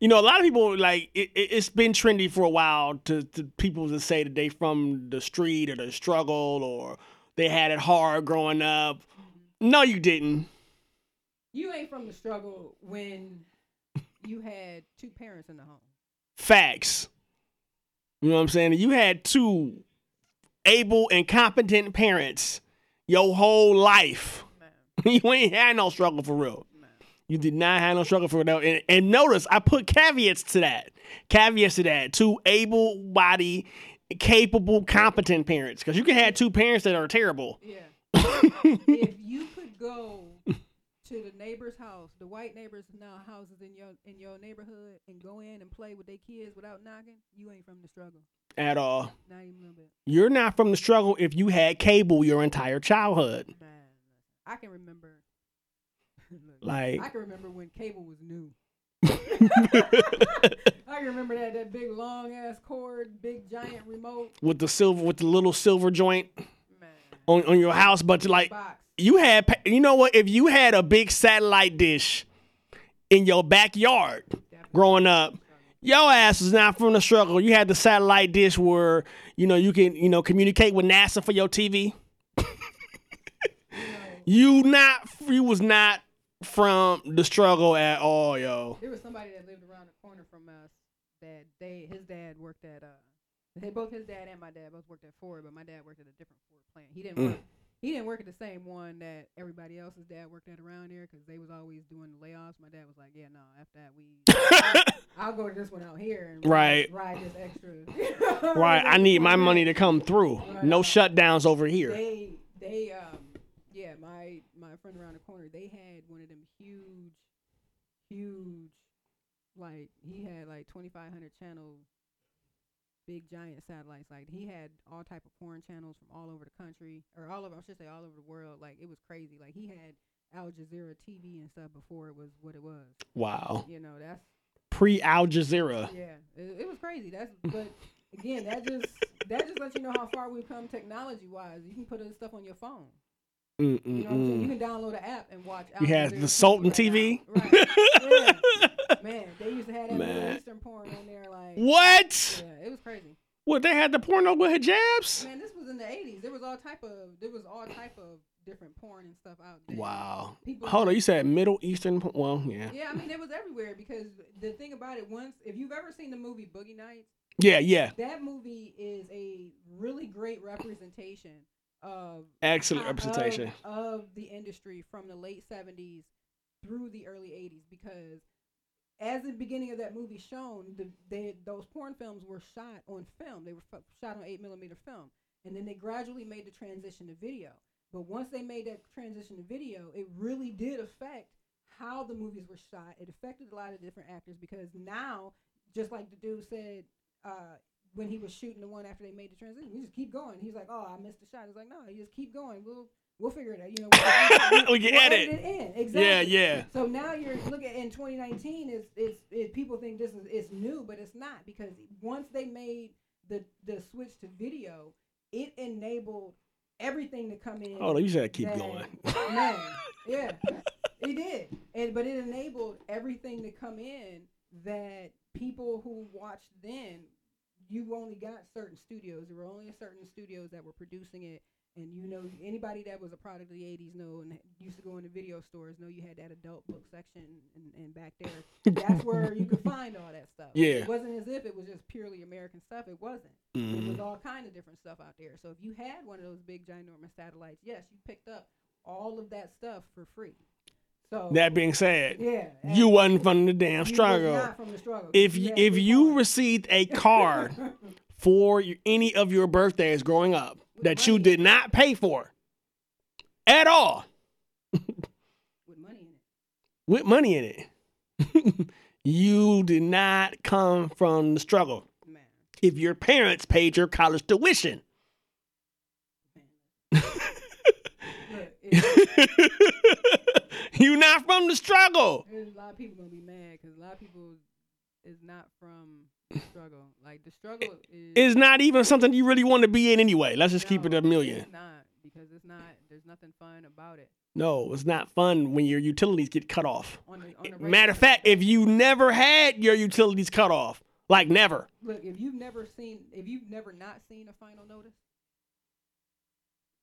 you know, a lot of people like it, it, it's been trendy for a while to, to people to say that they from the street or the struggle or they had it hard growing up. No, you didn't. You ain't from the struggle when you had two parents in the home. Facts. You know what I'm saying? You had two able and competent parents your whole life. you ain't had no struggle for real. You did not have no struggle for real. And, and notice I put caveats to that. Caveats to that. Two able body, capable, competent parents. Because you can have two parents that are terrible. Yeah. if you could go to the neighbor's house, the white neighbors now houses in your in your neighborhood, and go in and play with their kids without knocking, you ain't from the struggle. At all. Not even a little bit. You're not from the struggle if you had cable your entire childhood. I can remember. Like I can remember when cable was new. I can remember that that big long ass cord, big giant remote. with the silver with the little silver joint on, on your house, but like you had you know what? If you had a big satellite dish in your backyard growing up, your ass is not from the struggle. You had the satellite dish where you know you can you know communicate with NASA for your TV. you not you was not from the struggle at all, yo. There was somebody that lived around the corner from us that they his dad worked at uh they both his dad and my dad both worked at Ford, but my dad worked at a different Ford plant. He didn't Mm. work he didn't work at the same one that everybody else's dad worked at around here because they was always doing the layoffs. My dad was like, "Yeah, no, after that we, I'll go to this one out here and Right. ride, ride this extra." Right, I need my money to come through. No shutdowns over here. They they um yeah, my my friend around the corner, they had one of them huge, huge, like he had like twenty five hundred channel, big giant satellites. Like he had all type of porn channels from all over the country, or all over I should say all over the world. Like it was crazy. Like he had Al Jazeera TV and stuff before it was what it was. Wow. You know that's Pre Al Jazeera. yeah, it, it was crazy. That's but again, that just that just lets you know how far we've come technology wise. You can put this stuff on your phone. Mm, you mm, know what I'm saying? You mm. can download an app and watch. You had the Sultan TV. Yeah. Man, they used to have that Middle Man. Eastern porn on there. Like What? Yeah, it was crazy. What they had the porno with hijabs? Man, this was in the '80s. There was all type of there was all type of different porn and stuff out there. Wow. People Hold on, you said Middle Eastern. Well, yeah. Yeah, I mean it was everywhere because the thing about it, once if you've ever seen the movie Boogie Nights, Yeah, yeah. that movie is a really great representation of Excellent of- representation. of, the industry from the late 70s through the early 80s because as the beginning of that movie shown the, they, those porn films were shot on film. They were f- shot on 8 millimeter film. And then they gradually made the transition to video. But once they made that transition to video it really did affect how the movies were shot. It affected a lot of different actors because now just like the dude said uh, when he was shooting the one after they made the transition, we just keep going. He's like, "Oh, I missed the shot." It's like, "No, you just keep going. We'll we'll figure it out. You know, We can we'll edit. it in. Exactly. Yeah, yeah. So now you're looking in 2019. Is it's it, people think this is it's new, but it's not because once they made the the switch to video, it enabled everything to come in. Oh, you said keep that- going. Man, yeah, it did, and but it enabled everything to come in that people who watched then you only got certain studios. There were only certain studios that were producing it. And you know, anybody that was a product of the '80s know and used to go into video stores know you had that adult book section, and, and back there, that's where you could find all that stuff. Yeah. it wasn't as if it was just purely American stuff. It wasn't. It was Mhm. all kind of different stuff out there. So if you had one of those big ginormous satellites, yes, you picked up all of that stuff for free. So That being said, Yeah, you wasn't from the damn struggle. from the struggle. If You you, if you received a card for your, any of your birthdays growing up that you did not pay for at all, with money in it. with money in it, you did not come from the struggle. If your parents paid your college tuition. You not from the struggle. There's a lot of people gonna be mad because a lot of people is not from the struggle. Like the struggle is It's not even something you really want to be in anyway. Let's just keep it a million. It's not because it's not. There's nothing fun about it. No, it's not fun when your utilities get cut off. On the, on the eh, Matter of fact, if you never had your utilities cut off, like never, Look, if you've never seen, if you've never not seen a final notice,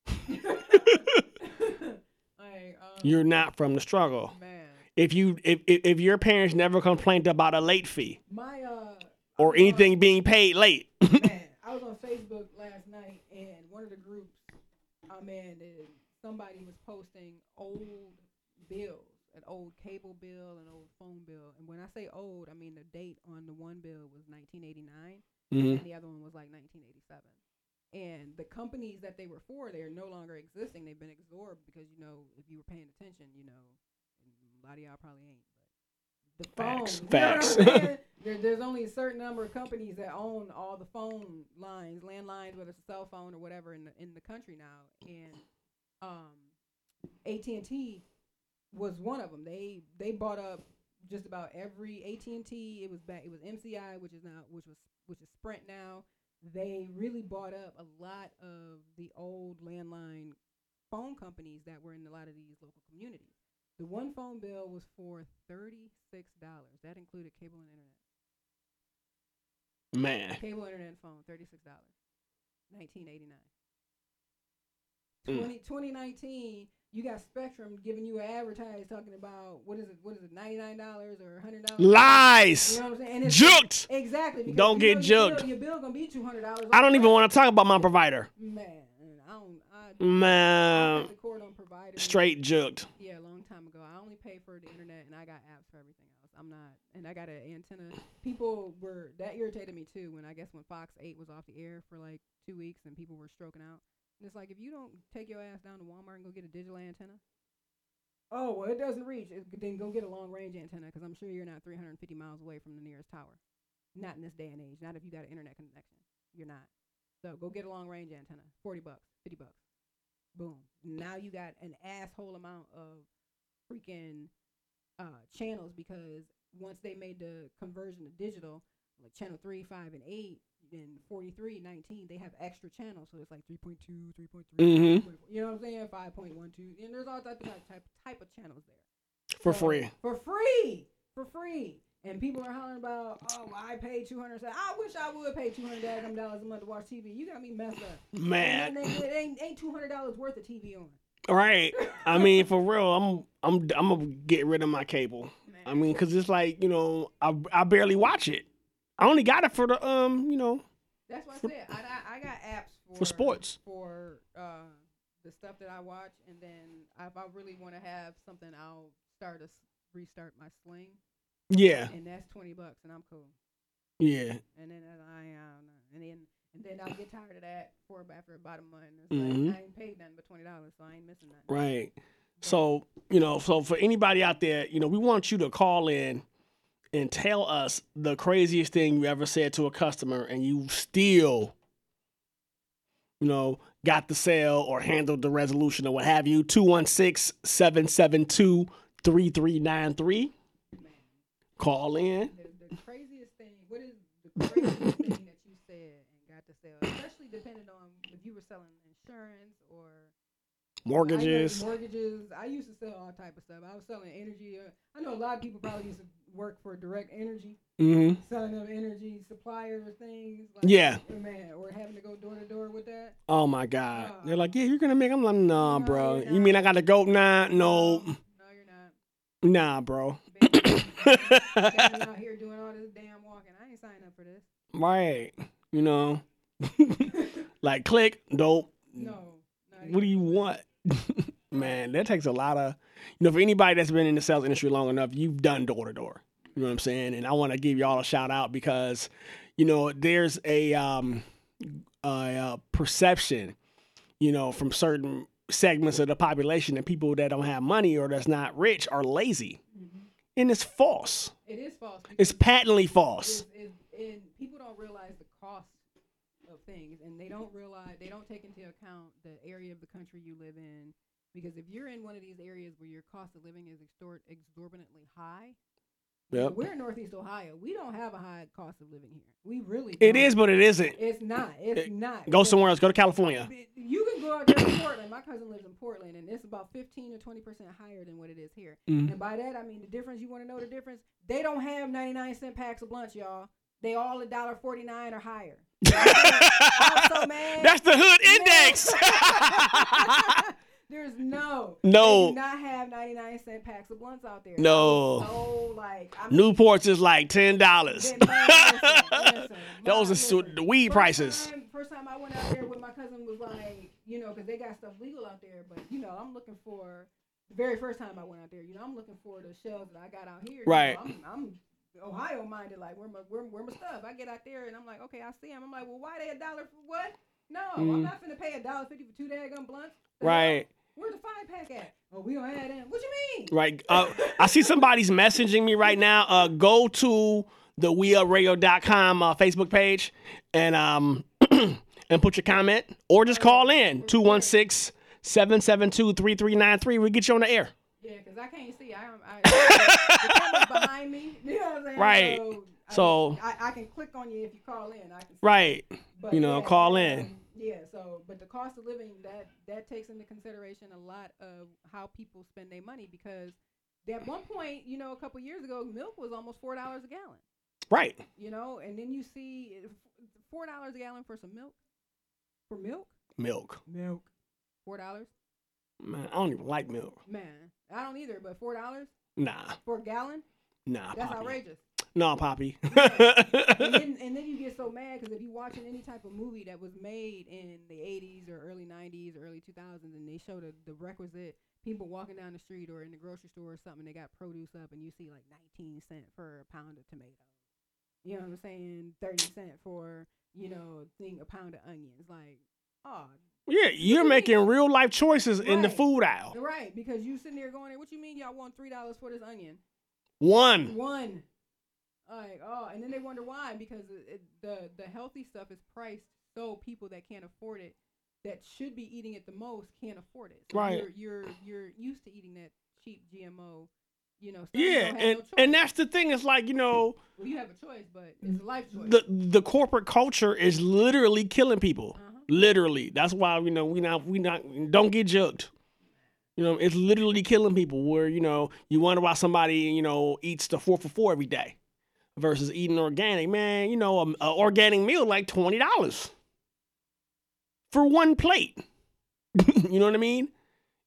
like, um, you're not from the struggle. If you if, if if your parents never complained about a late fee my uh, or anything being paid late, I was on Facebook last night, and one of the groups I'm in, somebody was posting old bills, an old cable bill, an old phone bill. And when I say old, I mean the date on the one bill was 1989, Mhm. and the other one was like 1987. And the companies that they were for, they are no longer existing. They've been absorbed because you know if you were paying attention, you know, a lot of y'all probably ain't. But the Facts, phone, you know facts. there, there's only a certain number of companies that own all the phone lines, landlines, whether it's a cell phone or whatever in the in the country now. And um, AT and T was one of them. They they bought up just about every AT and T. It was back. It was MCI, which is now which was which is Sprint now. They really bought up a lot of the old landline phone companies that were in a lot of these local communities. The one phone bill was for thirty six dollars. That included cable and internet. Man. Cable internet phone, thirty six dollars. Nineteen eighty nine. Mm. 20, 2019, you got Spectrum giving you an advertise talking about what is it? What is it? Ninety nine dollars or hundred dollars? Lies. You know what I'm saying? And Juked. Exactly. Don't get know your juked. Bill, your bill gonna be two hundred dollars. I don't even want to talk about my provider. Man, I don't. I, Man. I on providers. Straight juked. Yeah, a long time ago. I only pay for the internet and I got apps for everything else. I'm not, and I got an antenna. People were that irritated me too when I guess when Fox Eight was off the air for like two weeks and people were stroking out. And it's like if you don't take your ass down to Walmart and go get a digital antenna. Oh well, it doesn't reach. It, then go get a long range antenna because I'm sure you're not 350 miles away from the nearest tower. Not in this day and age. Not if you got an internet connection. You're not. So go get a long range antenna. Forty bucks, fifty bucks. Boom. Now you got an asshole amount of freaking uh, channels because once they made the conversion to digital, like channel 3, 5, and 8, and 43, 19, they have extra channels. So it's like 3.2, 3.3, mm-hmm. you know what I'm saying? 5.12. And there's all type of, type, type of channels there. For So, free. For free. For free. And people are hollering about, oh, I paid 200 I wish I would pay 200 daggum dollars a month to watch TV. You got me messed up. Man. It ain't, ain't $200 worth of TV on. Right. I mean, for real, I'm I'm I'm gonna get rid of my cable. I mean, cause it's like you know, I I barely watch it. I only got it for the um, you know, That's what I said. I, I, got apps for, For sports. For uh, the stuff that I watch, and then if I really want to have something, I'll start a restart my Sling. Yeah. And that's twenty bucks, and I'm cool. yeah. And then I, I don't know. And then and then I'll get tired of that for after about a month. It's Mhm. like I ain't paid nothing but twenty dollars, so I ain't missing nothing. Right. So, you know, so for anybody out there, you know, we want you to call in and tell us the craziest thing you ever said to a customer and you still, you know, got the sale or handled the resolution or what have you. 216 772 3393. Call in. The, the craziest thing. What is the craziest thing that you said and got to sell, especially depending on if you were selling insurance or I Mortgages. mortgages. I used to sell all type of stuff. I was selling energy. I know a lot of people probably used to work for direct energy, Mhm. selling them energy suppliers or things. Yeah. man, or having to go door to door with that. Oh my God. They're like, yeah, you're going to make. I'm like, nah, bro. You mean I got to go? Nah, no. No, you're not. Nah, bro. Out here doing all this damn walking. I ain't signing up for this. Right. You know, like click, dope. No. What do you want? Man, that takes a lot of, you know, for anybody that's been in the sales industry long enough, you've done door to door. You know what I'm saying? And I want to give y'all a shout out because, you know, there's a, um, a, uh perception, you know, from certain segments of the population that people that don't have money or that's not rich are lazy. And it's false. It is false. It's patently false. it's- it's- and people don't realize the cost of things, and they don't realize they don't take into account the area of the country you live in. Because if you're in one of these areas where your cost of living is extort exorbitantly high, Yep. we're in Northeast Ohio. We don't have a high cost of living here. We really. It don't. is, but it isn't. It's not. It's not. Go somewhere else. Go to California. You can go out there to Portland. My cousin lives in Portland, and it's about fifteen to twenty percent higher than what it is here. Mhm. And by that, I mean the difference. You want to know the difference? They don't have ninety nine cent packs of blunts, y'all. They all a dollar forty nine or higher. So. That's the hood index. There's no. No. They do not have ninety nine cent packs of blunts out there. No. So like, I mean, Newports is like ten dollars. Man, listen, listen. Those are su- the weed prices. time, first time I went out there with my cousin was like, you know, because they got stuff legal out there. But you know, I'm looking for the very first time I went out there. You know, I'm looking for the shelves that I got out here. You know, Right. I'm, I'm Ohio minded. Like, where my where, where my stuff? I get out there and I'm like, okay, I see them. I'm like, well, why they a dollar for what? No, Mm. I'm not finna pay a dollar fifty for two daggum blunts. The Right. Hell? Where's the five pack at? Oh, we don't have them. What you mean? Right. Uh, I see somebody's messaging me right now. Uh, go to the WeUpRadio.com uh, Facebook page and um and put your comment or just call in 216 772 3393. We'll get you on the air. Yeah, because I can't see. I, I, camera's behind me. You know what I'm saying? Right. So, I, So- I, I can click on you if you call in. I can. See. Right. But You know, yeah, call in. Yeah. So, but the cost of living that that takes into consideration a lot of how people spend their money because at one point, you know, a couple years ago, milk was almost four dollars a gallon. Right. You know, and then you see four dollars a gallon for some milk. For milk. Milk. Milk. Four dollars. Man, I don't even like milk. Man, I don't either. But four dollars Nah. for a gallon. Nah, That's Poppy. outrageous. No, Poppy. and, then, and then you get so mad because if you're watching any type of movie that was made in the 80s or early 90s or early 2000s and they show the, the requisite people walking down the street or in the grocery store or something, they got produce up and you see like 19 cent for a pound of tomato. You know what I'm saying? 30 cent for, you mm-hmm. know, thing a pound of onions. Like, oh, yeah, you're making real life choices in the food aisle. right. Because you sitting there going, there, what you mean y'all want $3 for this onion? One. One. Like oh, and then they wonder why because it, it, the the healthy stuff is priced so people that can't afford it, that should be eating it the most, can't afford it. So Right. You're you're you're used to eating that cheap GMO, you know. Stuff. Yeah, and no and that's the thing. It's like you know, well, you have a choice, but it's a life choice. the the corporate culture is literally killing people. Uh-huh. Literally, that's why you know we not we not don't get joked. You know, it's literally killing people. Where you know you wonder why somebody you know eats the four for four every day versus eating organic. Man, you know, a, a organic meal like twenty dollars for one plate. you know what I mean?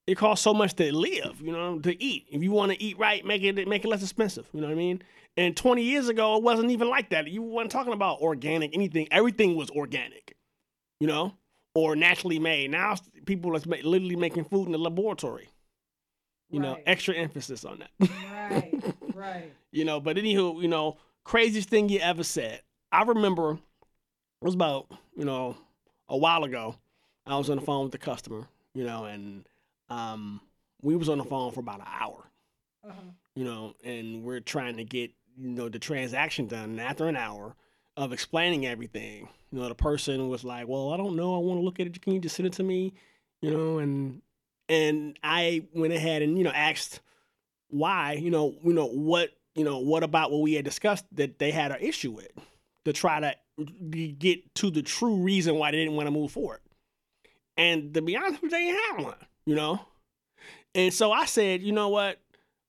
It costs so much to live, you know, to eat. If you want to eat right, make it make it less expensive. You know what I mean? And 20 years ago, it wasn't even like that. You weren't talking about organic anything. Everything was organic, you know, or naturally made. Now people are literally making food in the laboratory. You know, extra emphasis on that. right, right. you know, but anywho, you know, craziest thing you ever said. I remember it was about, you know, a while ago. I was on the phone with the customer, you know, and um we was on the phone for about an hour, Uh-huh. you know, and we're trying to get, you know, the transaction done. And after an hour of explaining everything, you know, the person was like, Well, I don't know, I want to look at it. Can you just send it to me? You know, and and I went ahead and, you know, asked why, you know, you know, what, you know, what about what we had discussed that they had an issue with to try to get to the true reason why they didn't want to move forward. And to be honest with you, they didn't have one, you know? And so I said, you know what?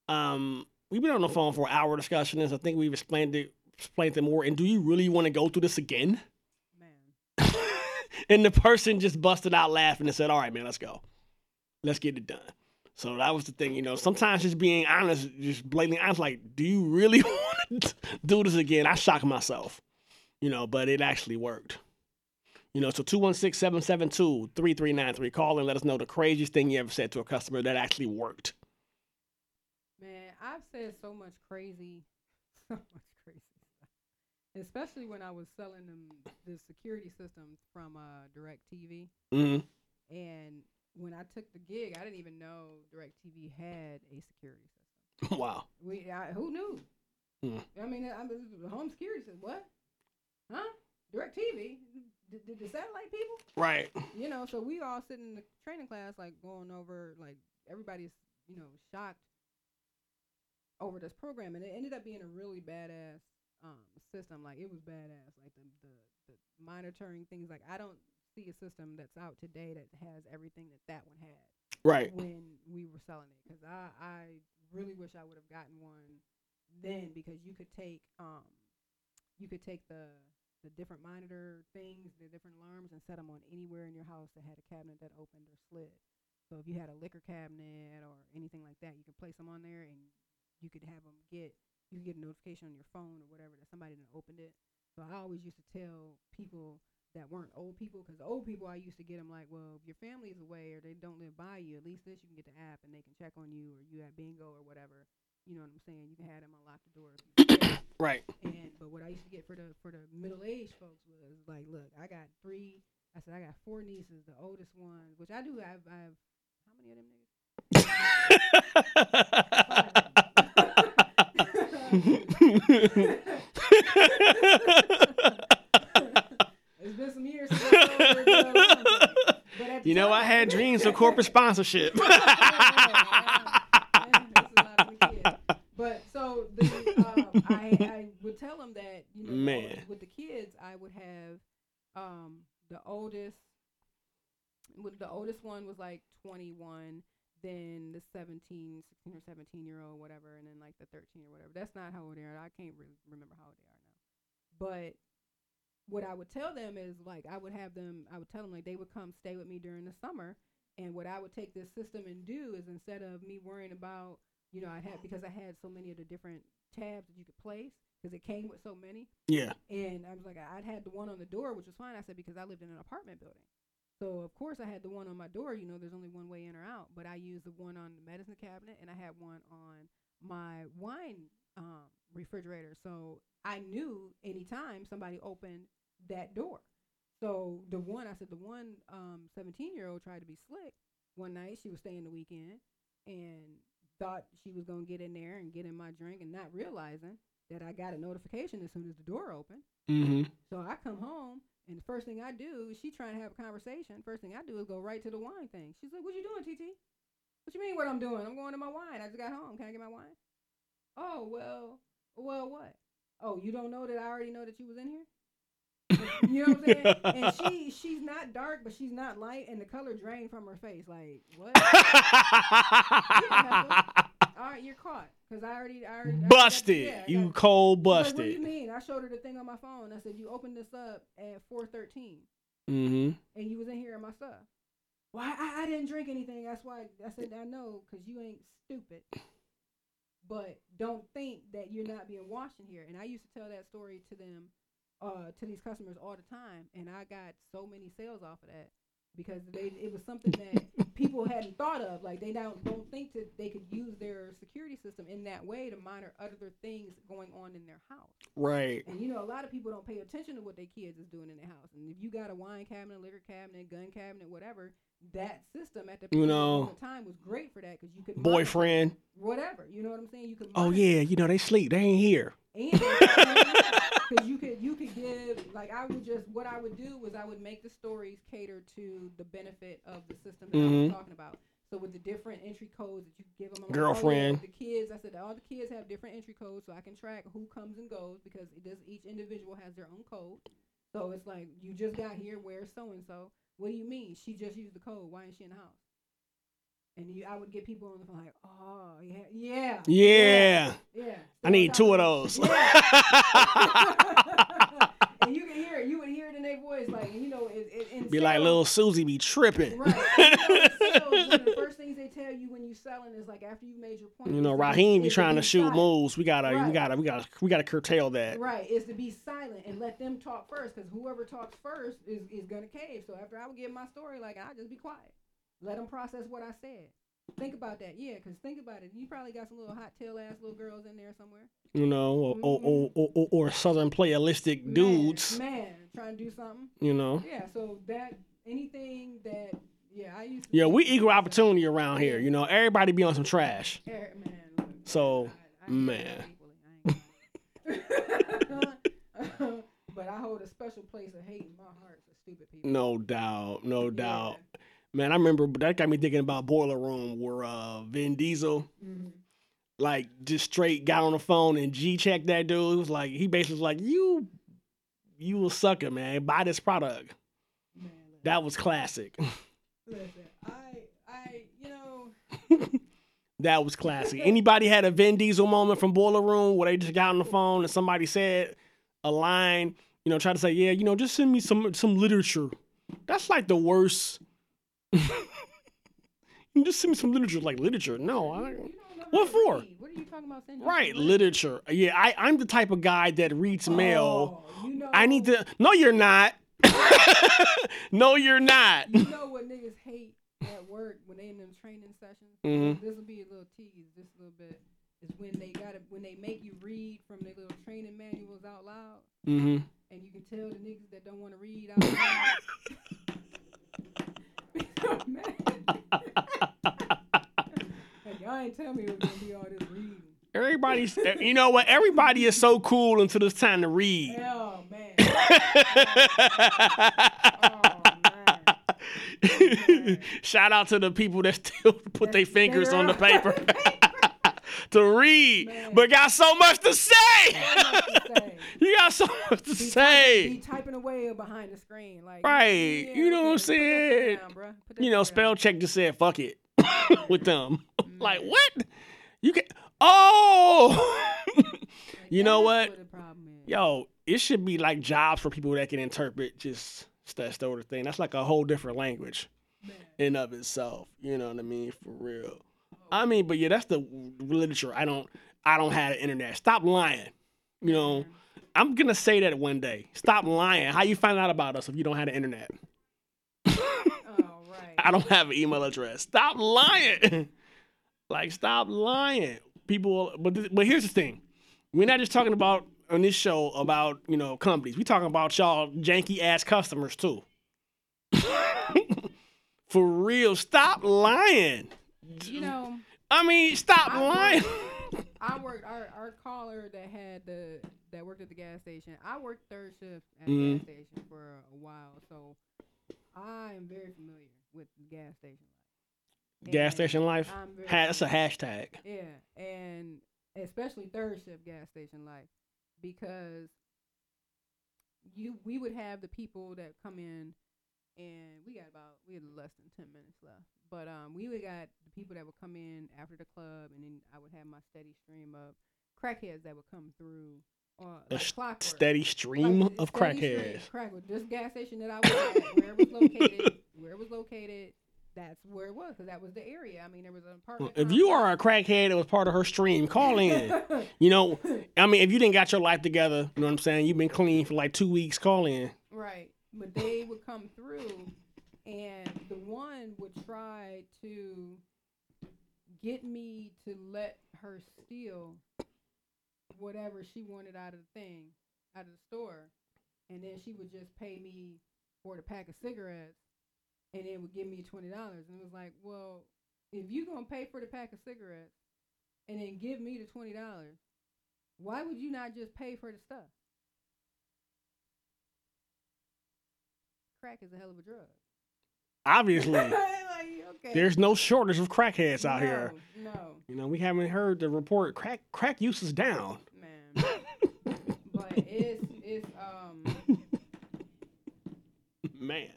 Um, we've been on the phone for an hour discussing this. I think we've explained it explained it more. And do you really want to go through this again? and the person just busted out laughing and said, All right, man, let's go. Let's get it done. So that was the thing, you know. Sometimes just being honest, just blatantly honest, like, do you really want to do this again? I shocked myself, you know, but it actually worked. You know, so 216 772 3393. Call and let us know the craziest thing you ever said to a customer that actually worked. Man, I've said so much crazy, so much crazy stuff. Especially when I was selling them the security systems from uh, Direct TV. hmm And when I took the gig, I didn't even know Direct TV had a security system. wow. We, I, who knew? Hmm. I mean, I'm the home security system. What? Huh? DirecTV? The, the, the satellite people? Right. You know, so we all sitting in the training class, like going over, like everybody's, you know, shocked over this program, and it ended up being a really badass um, system. Like it was badass. Like the, the the monitoring things. Like I don't see a system that's out today that has everything that that one had. Right. When we were selling it, because I I really wish I would have gotten one then because you could take um you could take the the different monitor things, the different alarms, and set them on anywhere in your house that had a cabinet that opened or slid. So if you had a liquor cabinet or anything like that, you could place them on there, and you could have them get you could get a notification on your phone or whatever that somebody done opened it. So I always used to tell people that weren't old people, because old people I used to get them like, well, if your family's away or they don't live by you, at least this you can get the app and they can check on you, or you have bingo or whatever. You know what I'm saying? You can have them unlock the door. if you forget. Right. And but what I used to get for the for the middle aged folks was like, look, I got three I said I got four nieces. The oldest one, which I do have, I have how many of them niggas? it's been some years. Since I told her to go along. But You know, I had dreams of corporate sponsorship. But so the, um, I, I would tell them that you know Man. with the kids I would have um, the oldest with the oldest one was like 21 then the 17 16 or 17 year old whatever and then like the 13 or whatever that's not how old they are I can't re- remember how old they are now but what I would tell them is like I would have them I would tell them like they would come stay with me during the summer. And what I would take this system and do is instead of me worrying about you know I had because I had so many of the different tabs that you could place because it came with so many. Yeah. and I was like I'd had the one on the door which was fine. I said because I lived in an apartment building. So of course I had the one on my door. You know there's only one way in or out. But I used the one on the medicine cabinet and I had one on my wine um, refrigerator so I knew anytime somebody opened that door so the one I said the one um 17 year old tried to be slick one night she was staying the weekend and thought she was gonna get in there and get in my drink and not realizing that I got a notification as soon as the door opened. Mm-hmm. So I come home and the first thing I do she trying to have a conversation. First thing I do is go right to the wine thing. She's like, "What you doing, TT? What you mean? What I'm doing? I'm going to my wine. I just got home. Can I get my wine? Oh well, well what? Oh, you don't know that I already know that you was in here. You know what I'm saying? And she she's not dark, but she's not light, and the color drained from her face. Like what? Yeah, all right, you're caught because I already I already I already busted. yeah, I you cold busted. like, what do you mean? I showed her the thing on my phone. I said you opened this up at 4:13, Mm-hmm. and you was in here in my stuff. Why I, I didn't drink anything. That's why I said I know because you ain't stupid. But don't think that you're not being watched in here. And I used to tell that story to them, uh, to these customers all the time, and I got so many sales off of that because they it was something that people hadn't thought of. Like they don't don't think that they could use their security system in that way to monitor other things going on in their house. Right. And you know, a lot of people don't pay attention to what their kids is doing in their house. And if you got a wine cabinet, liquor cabinet, gun cabinet, whatever, that system at the You know, in time was great for that because you could monitor Boyfriend. whatever. You know what I'm saying? You could Oh yeah, you know they sleep. They ain't here. and because you could you could give like I would just what I would do was I would make the stories cater to the benefit of the system that I Mhm. was talking about. So with the different entry codes that you give them, Girlfriend. the kids. I said all the kids have different entry codes, so I can track who comes and goes because it does each individual has their own code. So it's like you just got here. Where's so and so? What do you mean? She just used the code. Why isn't she in the house? And you, I would get people on the phone like, oh yeah, yeah, Yeah. yeah. I need two of those. and you can hear it. You would hear it in their voice, like you know, it, it, in Be like little Susie be tripping. Right. And, you know, sales, the first things they tell you when you're selling is like after you made your point. You know, Raheem be trying to shoot silent. moves. We gotta, we gotta, we gotta, we gotta curtail that. Right, is to be silent and let them talk first, because whoever talks first is, is gonna cave. So after I would give my story, like I just be quiet, let them process what I said. Think about that, yeah, because think about it. You probably got some little hot tail ass little girls in there somewhere. You know, or or, or, mm-hmm. or, or, or southern playalistic dudes. Man, trying to do something. You know. Yeah, so that anything that yeah, I used to Yeah, we equal opportunity around here. You know, everybody be on some trash. Man, So, man. but I hold a special place of hate in my heart for stupid people. No doubt, no doubt. Man, I remember that got me thinking about Boiler Room where uh Vin Diesel Mm-hmm. like just straight got on the phone and G checked that dude. It was like he basically was like, You you a sucker, man. Buy this product. That was classic. Listen, I I you know That was classic. Anybody had a Vin Diesel moment from Boiler Room where they just got on the phone and somebody said a line, you know, try to say, yeah, you know, just send me some some literature. That's like the worst. You just send me some literature, like literature. No, I. What for? what are you talking about saying? Right, literature. Yeah, I, I'm the type of guy that reads mail. Oh, you know, I need to. No, you're not. no, you're not. you know what niggas hate at work when they in them training sessions. Mhm. This will be a little tease, just a little bit. Is when they got when they make you read from their little training manuals out loud, Mm-hmm. and you can tell the niggas that don't want to read out loud. y'all ain't tell me it was gonna be all this reading. Everybody's, eh, you know what? Everybody is so cool until it's time to read. Oh oh, man. Oh, man. Shout out to the people that still put their fingers on the paper. to read, but got so much to say. you got so much to Be say. typing away behind the screen, like Right. You know what I'm saying? You know, spell check just said fuck it with them. like, what? You can Oh You know what? Yo, it should be like jobs for people that can interpret just that sort of thing. That's like a whole different language in of itself. You know what I mean? For real. I mean, but yeah, that's the literature. I don't I don't have the internet. Stop lying. You know, mm-hmm. I'm gonna say that one day. Stop lying. How you find out about us if you don't have the internet? Oh, I don't have an email address. Stop lying. like, stop lying. People, but th- but here's the thing: we're not just talking about on this show about you know companies. We talking about y'all janky ass customers too. For real, stop lying. You know, I mean, stop lying. I worked our our caller that had the that worked at the gas station. I worked third shift at Mhm. the gas station for a while, so I am very familiar with gas station life. Gas And station life. Ha- that's a hashtag. Yeah, and especially third shift gas station life because you we would have the people that come in and we got about we had less than 10 minutes left but um we would got the people that would come in after the club and then i would have my steady stream of crackheads that would come through uh, A like s- clockwork. steady stream Like, of steady stream crackheads. crack with this gas station that i was at where it was located where it was located that's where it was because that was the area i mean there was an apartment If you are a crackhead that was part of her stream, call in. you know, I mean, if you didn't got your life together, you know what I'm saying? You've been clean for like two weeks, call in. Right. But they would come through and the one would try to get me to let her steal whatever she wanted out of the thing, out of the store. And then she would just pay me for the pack of cigarettes and it would give me twenty dollars. And it was like, Well, if you're gonna pay for the pack of cigarettes and then give me the twenty dollars, why would you not just pay for the stuff? Crack is a hell of a drug. Obviously. Like, okay. There's no shortage of crackheads out here. No. You know, we haven't heard the report crack crack use is down. But it's it's um Man.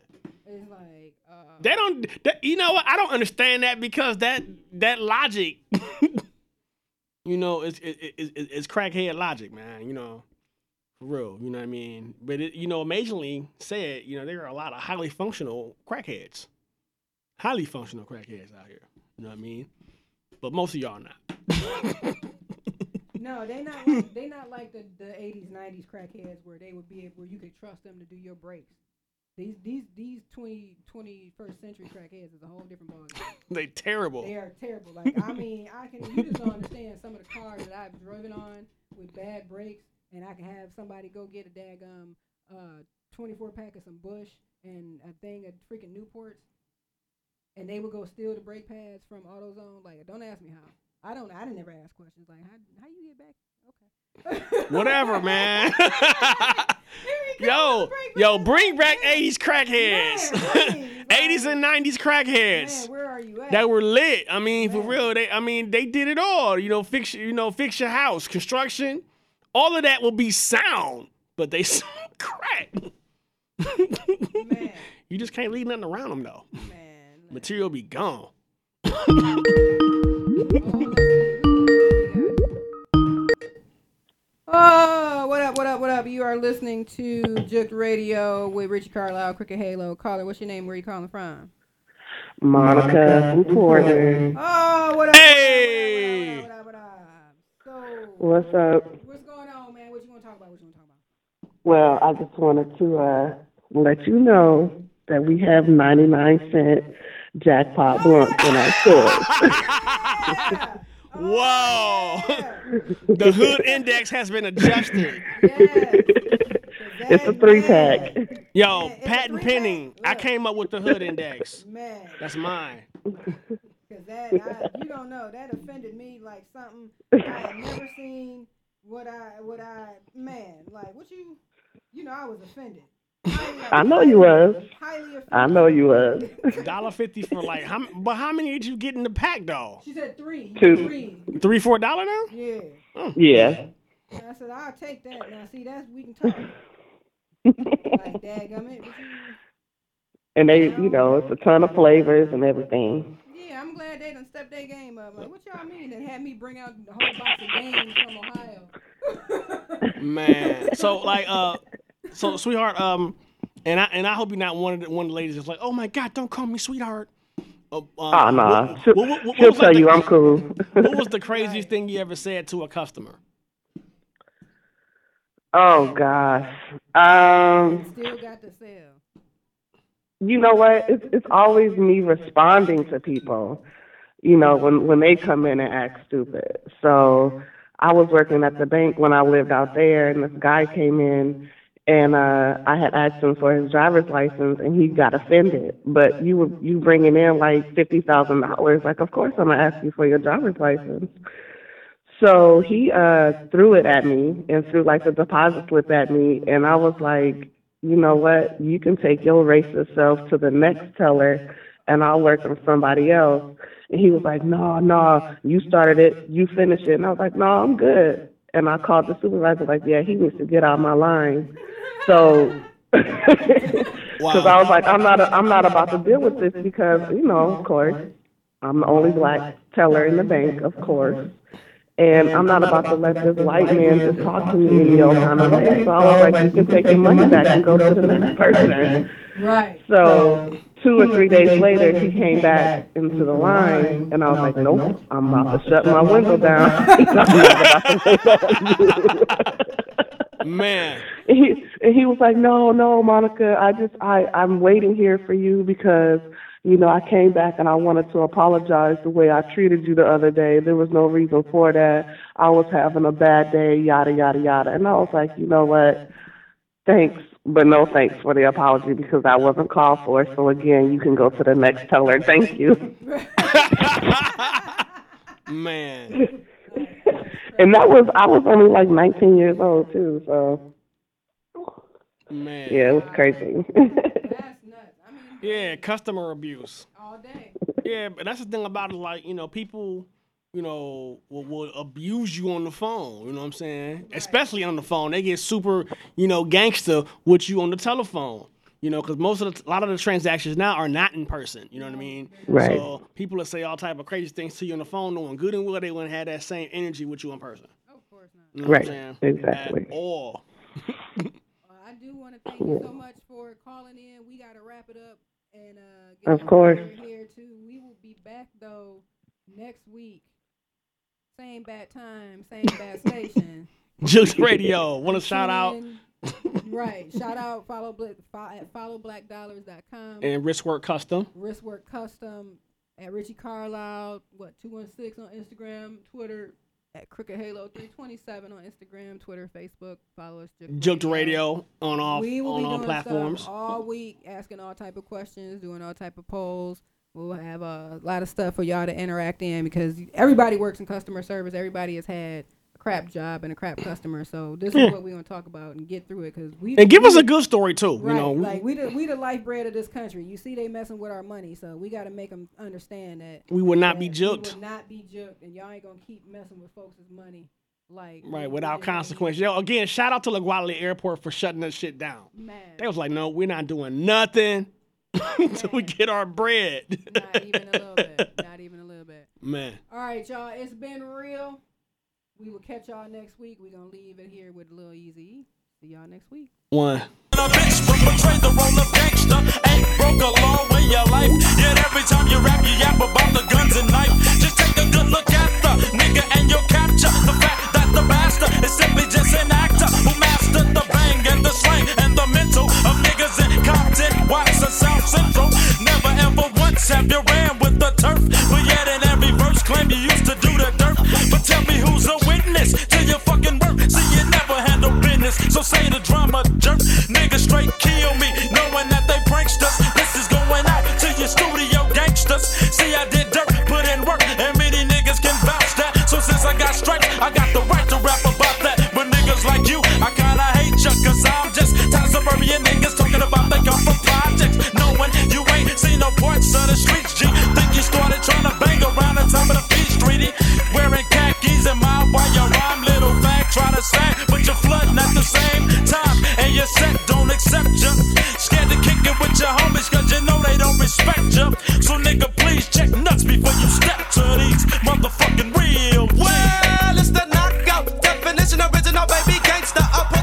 it's like uh They don't you know what? I don't understand that because that that logic you know, it's it, it, it, it's crackhead logic, man, you know. For real, you know what I mean? But it, you know, amazingly said, you know, there are a lot of highly functional crackheads. Highly functional crackheads out here. You know what I mean? But most of y'all not. no, they not like they not like the, the 80s, 90s crackheads where they would be able, where you could trust them to do your breaks. These these these 20 21st century crackheads is a whole different ballgame. they terrible. They are terrible. Like I mean, I can you just don't understand some of the cars that I've driven on with bad brakes, and I can have somebody go get a daggum uh 24 pack of some Busch and a thing of freaking Newports, and they would go steal the brake pads from AutoZone. Like, don't ask me how. I don't. I didn't ever ask questions like how how you get back. Okay. Whatever, man. yo, yo, bring back 80s crackheads. 80s and 90s crackheads. where are you at? That were lit. I mean, for real, they I mean, they did it all. You know, fix you know, fix your house, construction, all of that will be sound, but they sound crack. you just can't leave nothing around them though. man Material be gone. Oh, what up, what up, what up? You are listening to Jooked Radio with Richie Carlisle, Cricket Halo. Caller, what's your name? Where you calling from? Monica from Porter. Oh, what up? Hey! What up, what up, what up, what up? What's up? What's going on, man? What you want to talk about? What you want to talk about? Well, I just wanted to uh, let you know that we have 99 cent jackpot blunts in our stores. Whoa! the hood index has been adjusted. it's a three pack. Yo, patent pending. I came up with the hood index. Man. That's mine. Because that I, you don't know that offended me like something I had never seen. What I what I man like what you you know I was offended. I know you was. I know you was. Dollar fifty for like how? But how many did you get in the pack though? She said three. Two. Three. Three for a dollar now? Yeah. Oh. Yeah. And I said I'll take that. Now see that's we can talk. like dadgummit. what you- And they, you know, it's a ton of flavors and everything. Yeah, I'm glad they done stepped their game up. Like, what y'all mean? And had me bring out the whole box of games from Ohio. Man, so like, uh, so sweetheart, um, and I and I hope you're not one of the one of the ladies that's like, oh my god, don't call me sweetheart. Uh, uh, Oh, nah. what- She'll, what- what- what she'll was, like, tell the- you I'm cool. what was the craziest thing you ever said to a customer? oh, gosh. Um, Still got the sell. You know what? It's, it's always me responding to people, you know, when, when they come in and act stupid. So I was working at the bank when I lived out there, and this guy came in. And uh, I had asked him for his driver's license, and he got offended. But you were you bringing in like fifty thousand dollars. Like, of course I'm gonna ask you for your driver's license. So he uh threw it at me and threw like the deposit slip at me and I was like, you know what, you can take your racist self to the next teller and I'll work on somebody else. And he was like, No, no, you started it, you finish it and I was like, No, I'm good and I called the supervisor like, Yeah, he needs to get out of my line. So because I was like, I'm not, I'm not about to deal with this because, you know, of course, I'm the only black teller in the bank, of course. And I'm not about to let this white man just talk to me any old kind of way. So I was like, you can take your money back and go to the next person. Right. So two or three days later, he came back into the line, and I was like, nope, I'm about to shut my window down. I'm not about to wait on you. Man. And he and he was like, "No, no, Monica, I just I I'm waiting here for you because you know I came back and I wanted to apologize the way I treated you the other day. There was no reason for that. I was having a bad day, yada yada yada." And I was like, "You know what? Thanks, but no thanks for the apology because I wasn't called for. So again, you can go to the next teller. Thank you." Man. And that was I was only like 19 years old too, so Man. yeah, it was crazy. Yeah, customer abuse. All day. Yeah, but that's the thing about it. Like, you know, people, you know, will, will abuse you on the phone. You know what I'm saying? Especially on the phone, they get super, you know, gangster with you on the telephone. You know, because most of the, a lot of the transactions now are not in person. You know what I mean? Right. So people will say all type of crazy things to you on the phone, knowing good and well they wouldn't have that same energy with you in person. Of course not. You know Right, What exactly. At all. I do want to thank you so much for calling in. We got to wrap it up and uh, get Of course. here, here too. We will be back though next week. Same bad time, same bad station. Jooked Radio. Want to shout out right. Shout out follow Bla- fo- at followblackdollars.com. and Wristwork Custom. Wristwork Custom at Richie Carlisle. What two one six on Instagram, Twitter at Crooked Halo three twenty seven on Instagram, Twitter, Facebook. Follow us. Juke Jooked Radio on all we will on be all doing platforms. stuff all week, asking all type of questions, doing all type of polls. We'll have a lot of stuff for y'all to interact in because everybody works in customer service. Everybody has had crap job and a crap customer. So this Yeah. is what we're gonna talk about and get through it because we And give us a good story too. Right, You know, we- like we the we the lifebread of this country. You see, they messing with our money, so we got to make them understand that We would not be juked. We would not be juked, and y'all ain't gonna keep messing with folks' money. Like Right, without consequence. Yo, again, shout out to LaGuardia Airport for shutting that shit down. Man. They was like, no, we're not doing nothing until we get our bread. Not even a little bit. Not even a little bit. Man. All right, y'all. It's been real. We will catch y'all next week. We're gonna leave it here with a little Eazy. See y'all next week. One. Portray the role months have you ran with the turf? But yet in every verse claim you used to do the dirt. But tell me who's a witness to your fucking work? See, you never handle business, so say the drama jerk. Niggas straight kill me, knowing that they pranksters. This is going out to your studio gangsters. See, I did dirt, put in work, and many niggas can vouch that. So since I got stripes, I got the right to rap about that. But niggas like you, I kinda hate you, cause I'm just tired of suburban niggas talking about they come from projects. Knowing Seen no parts on the streets, G. Think you started trying to bang around the top of the beach, streety. Wearing khakis and my wire rhyme, little back, trying to sack, but you're flooding at the same time. And your set don't accept you. Scared to kick it with your homies, cause you know they don't respect you. So, nigga, please check nuts before you step to these motherfucking real. Well, it's the knockout definition, original baby gangsta.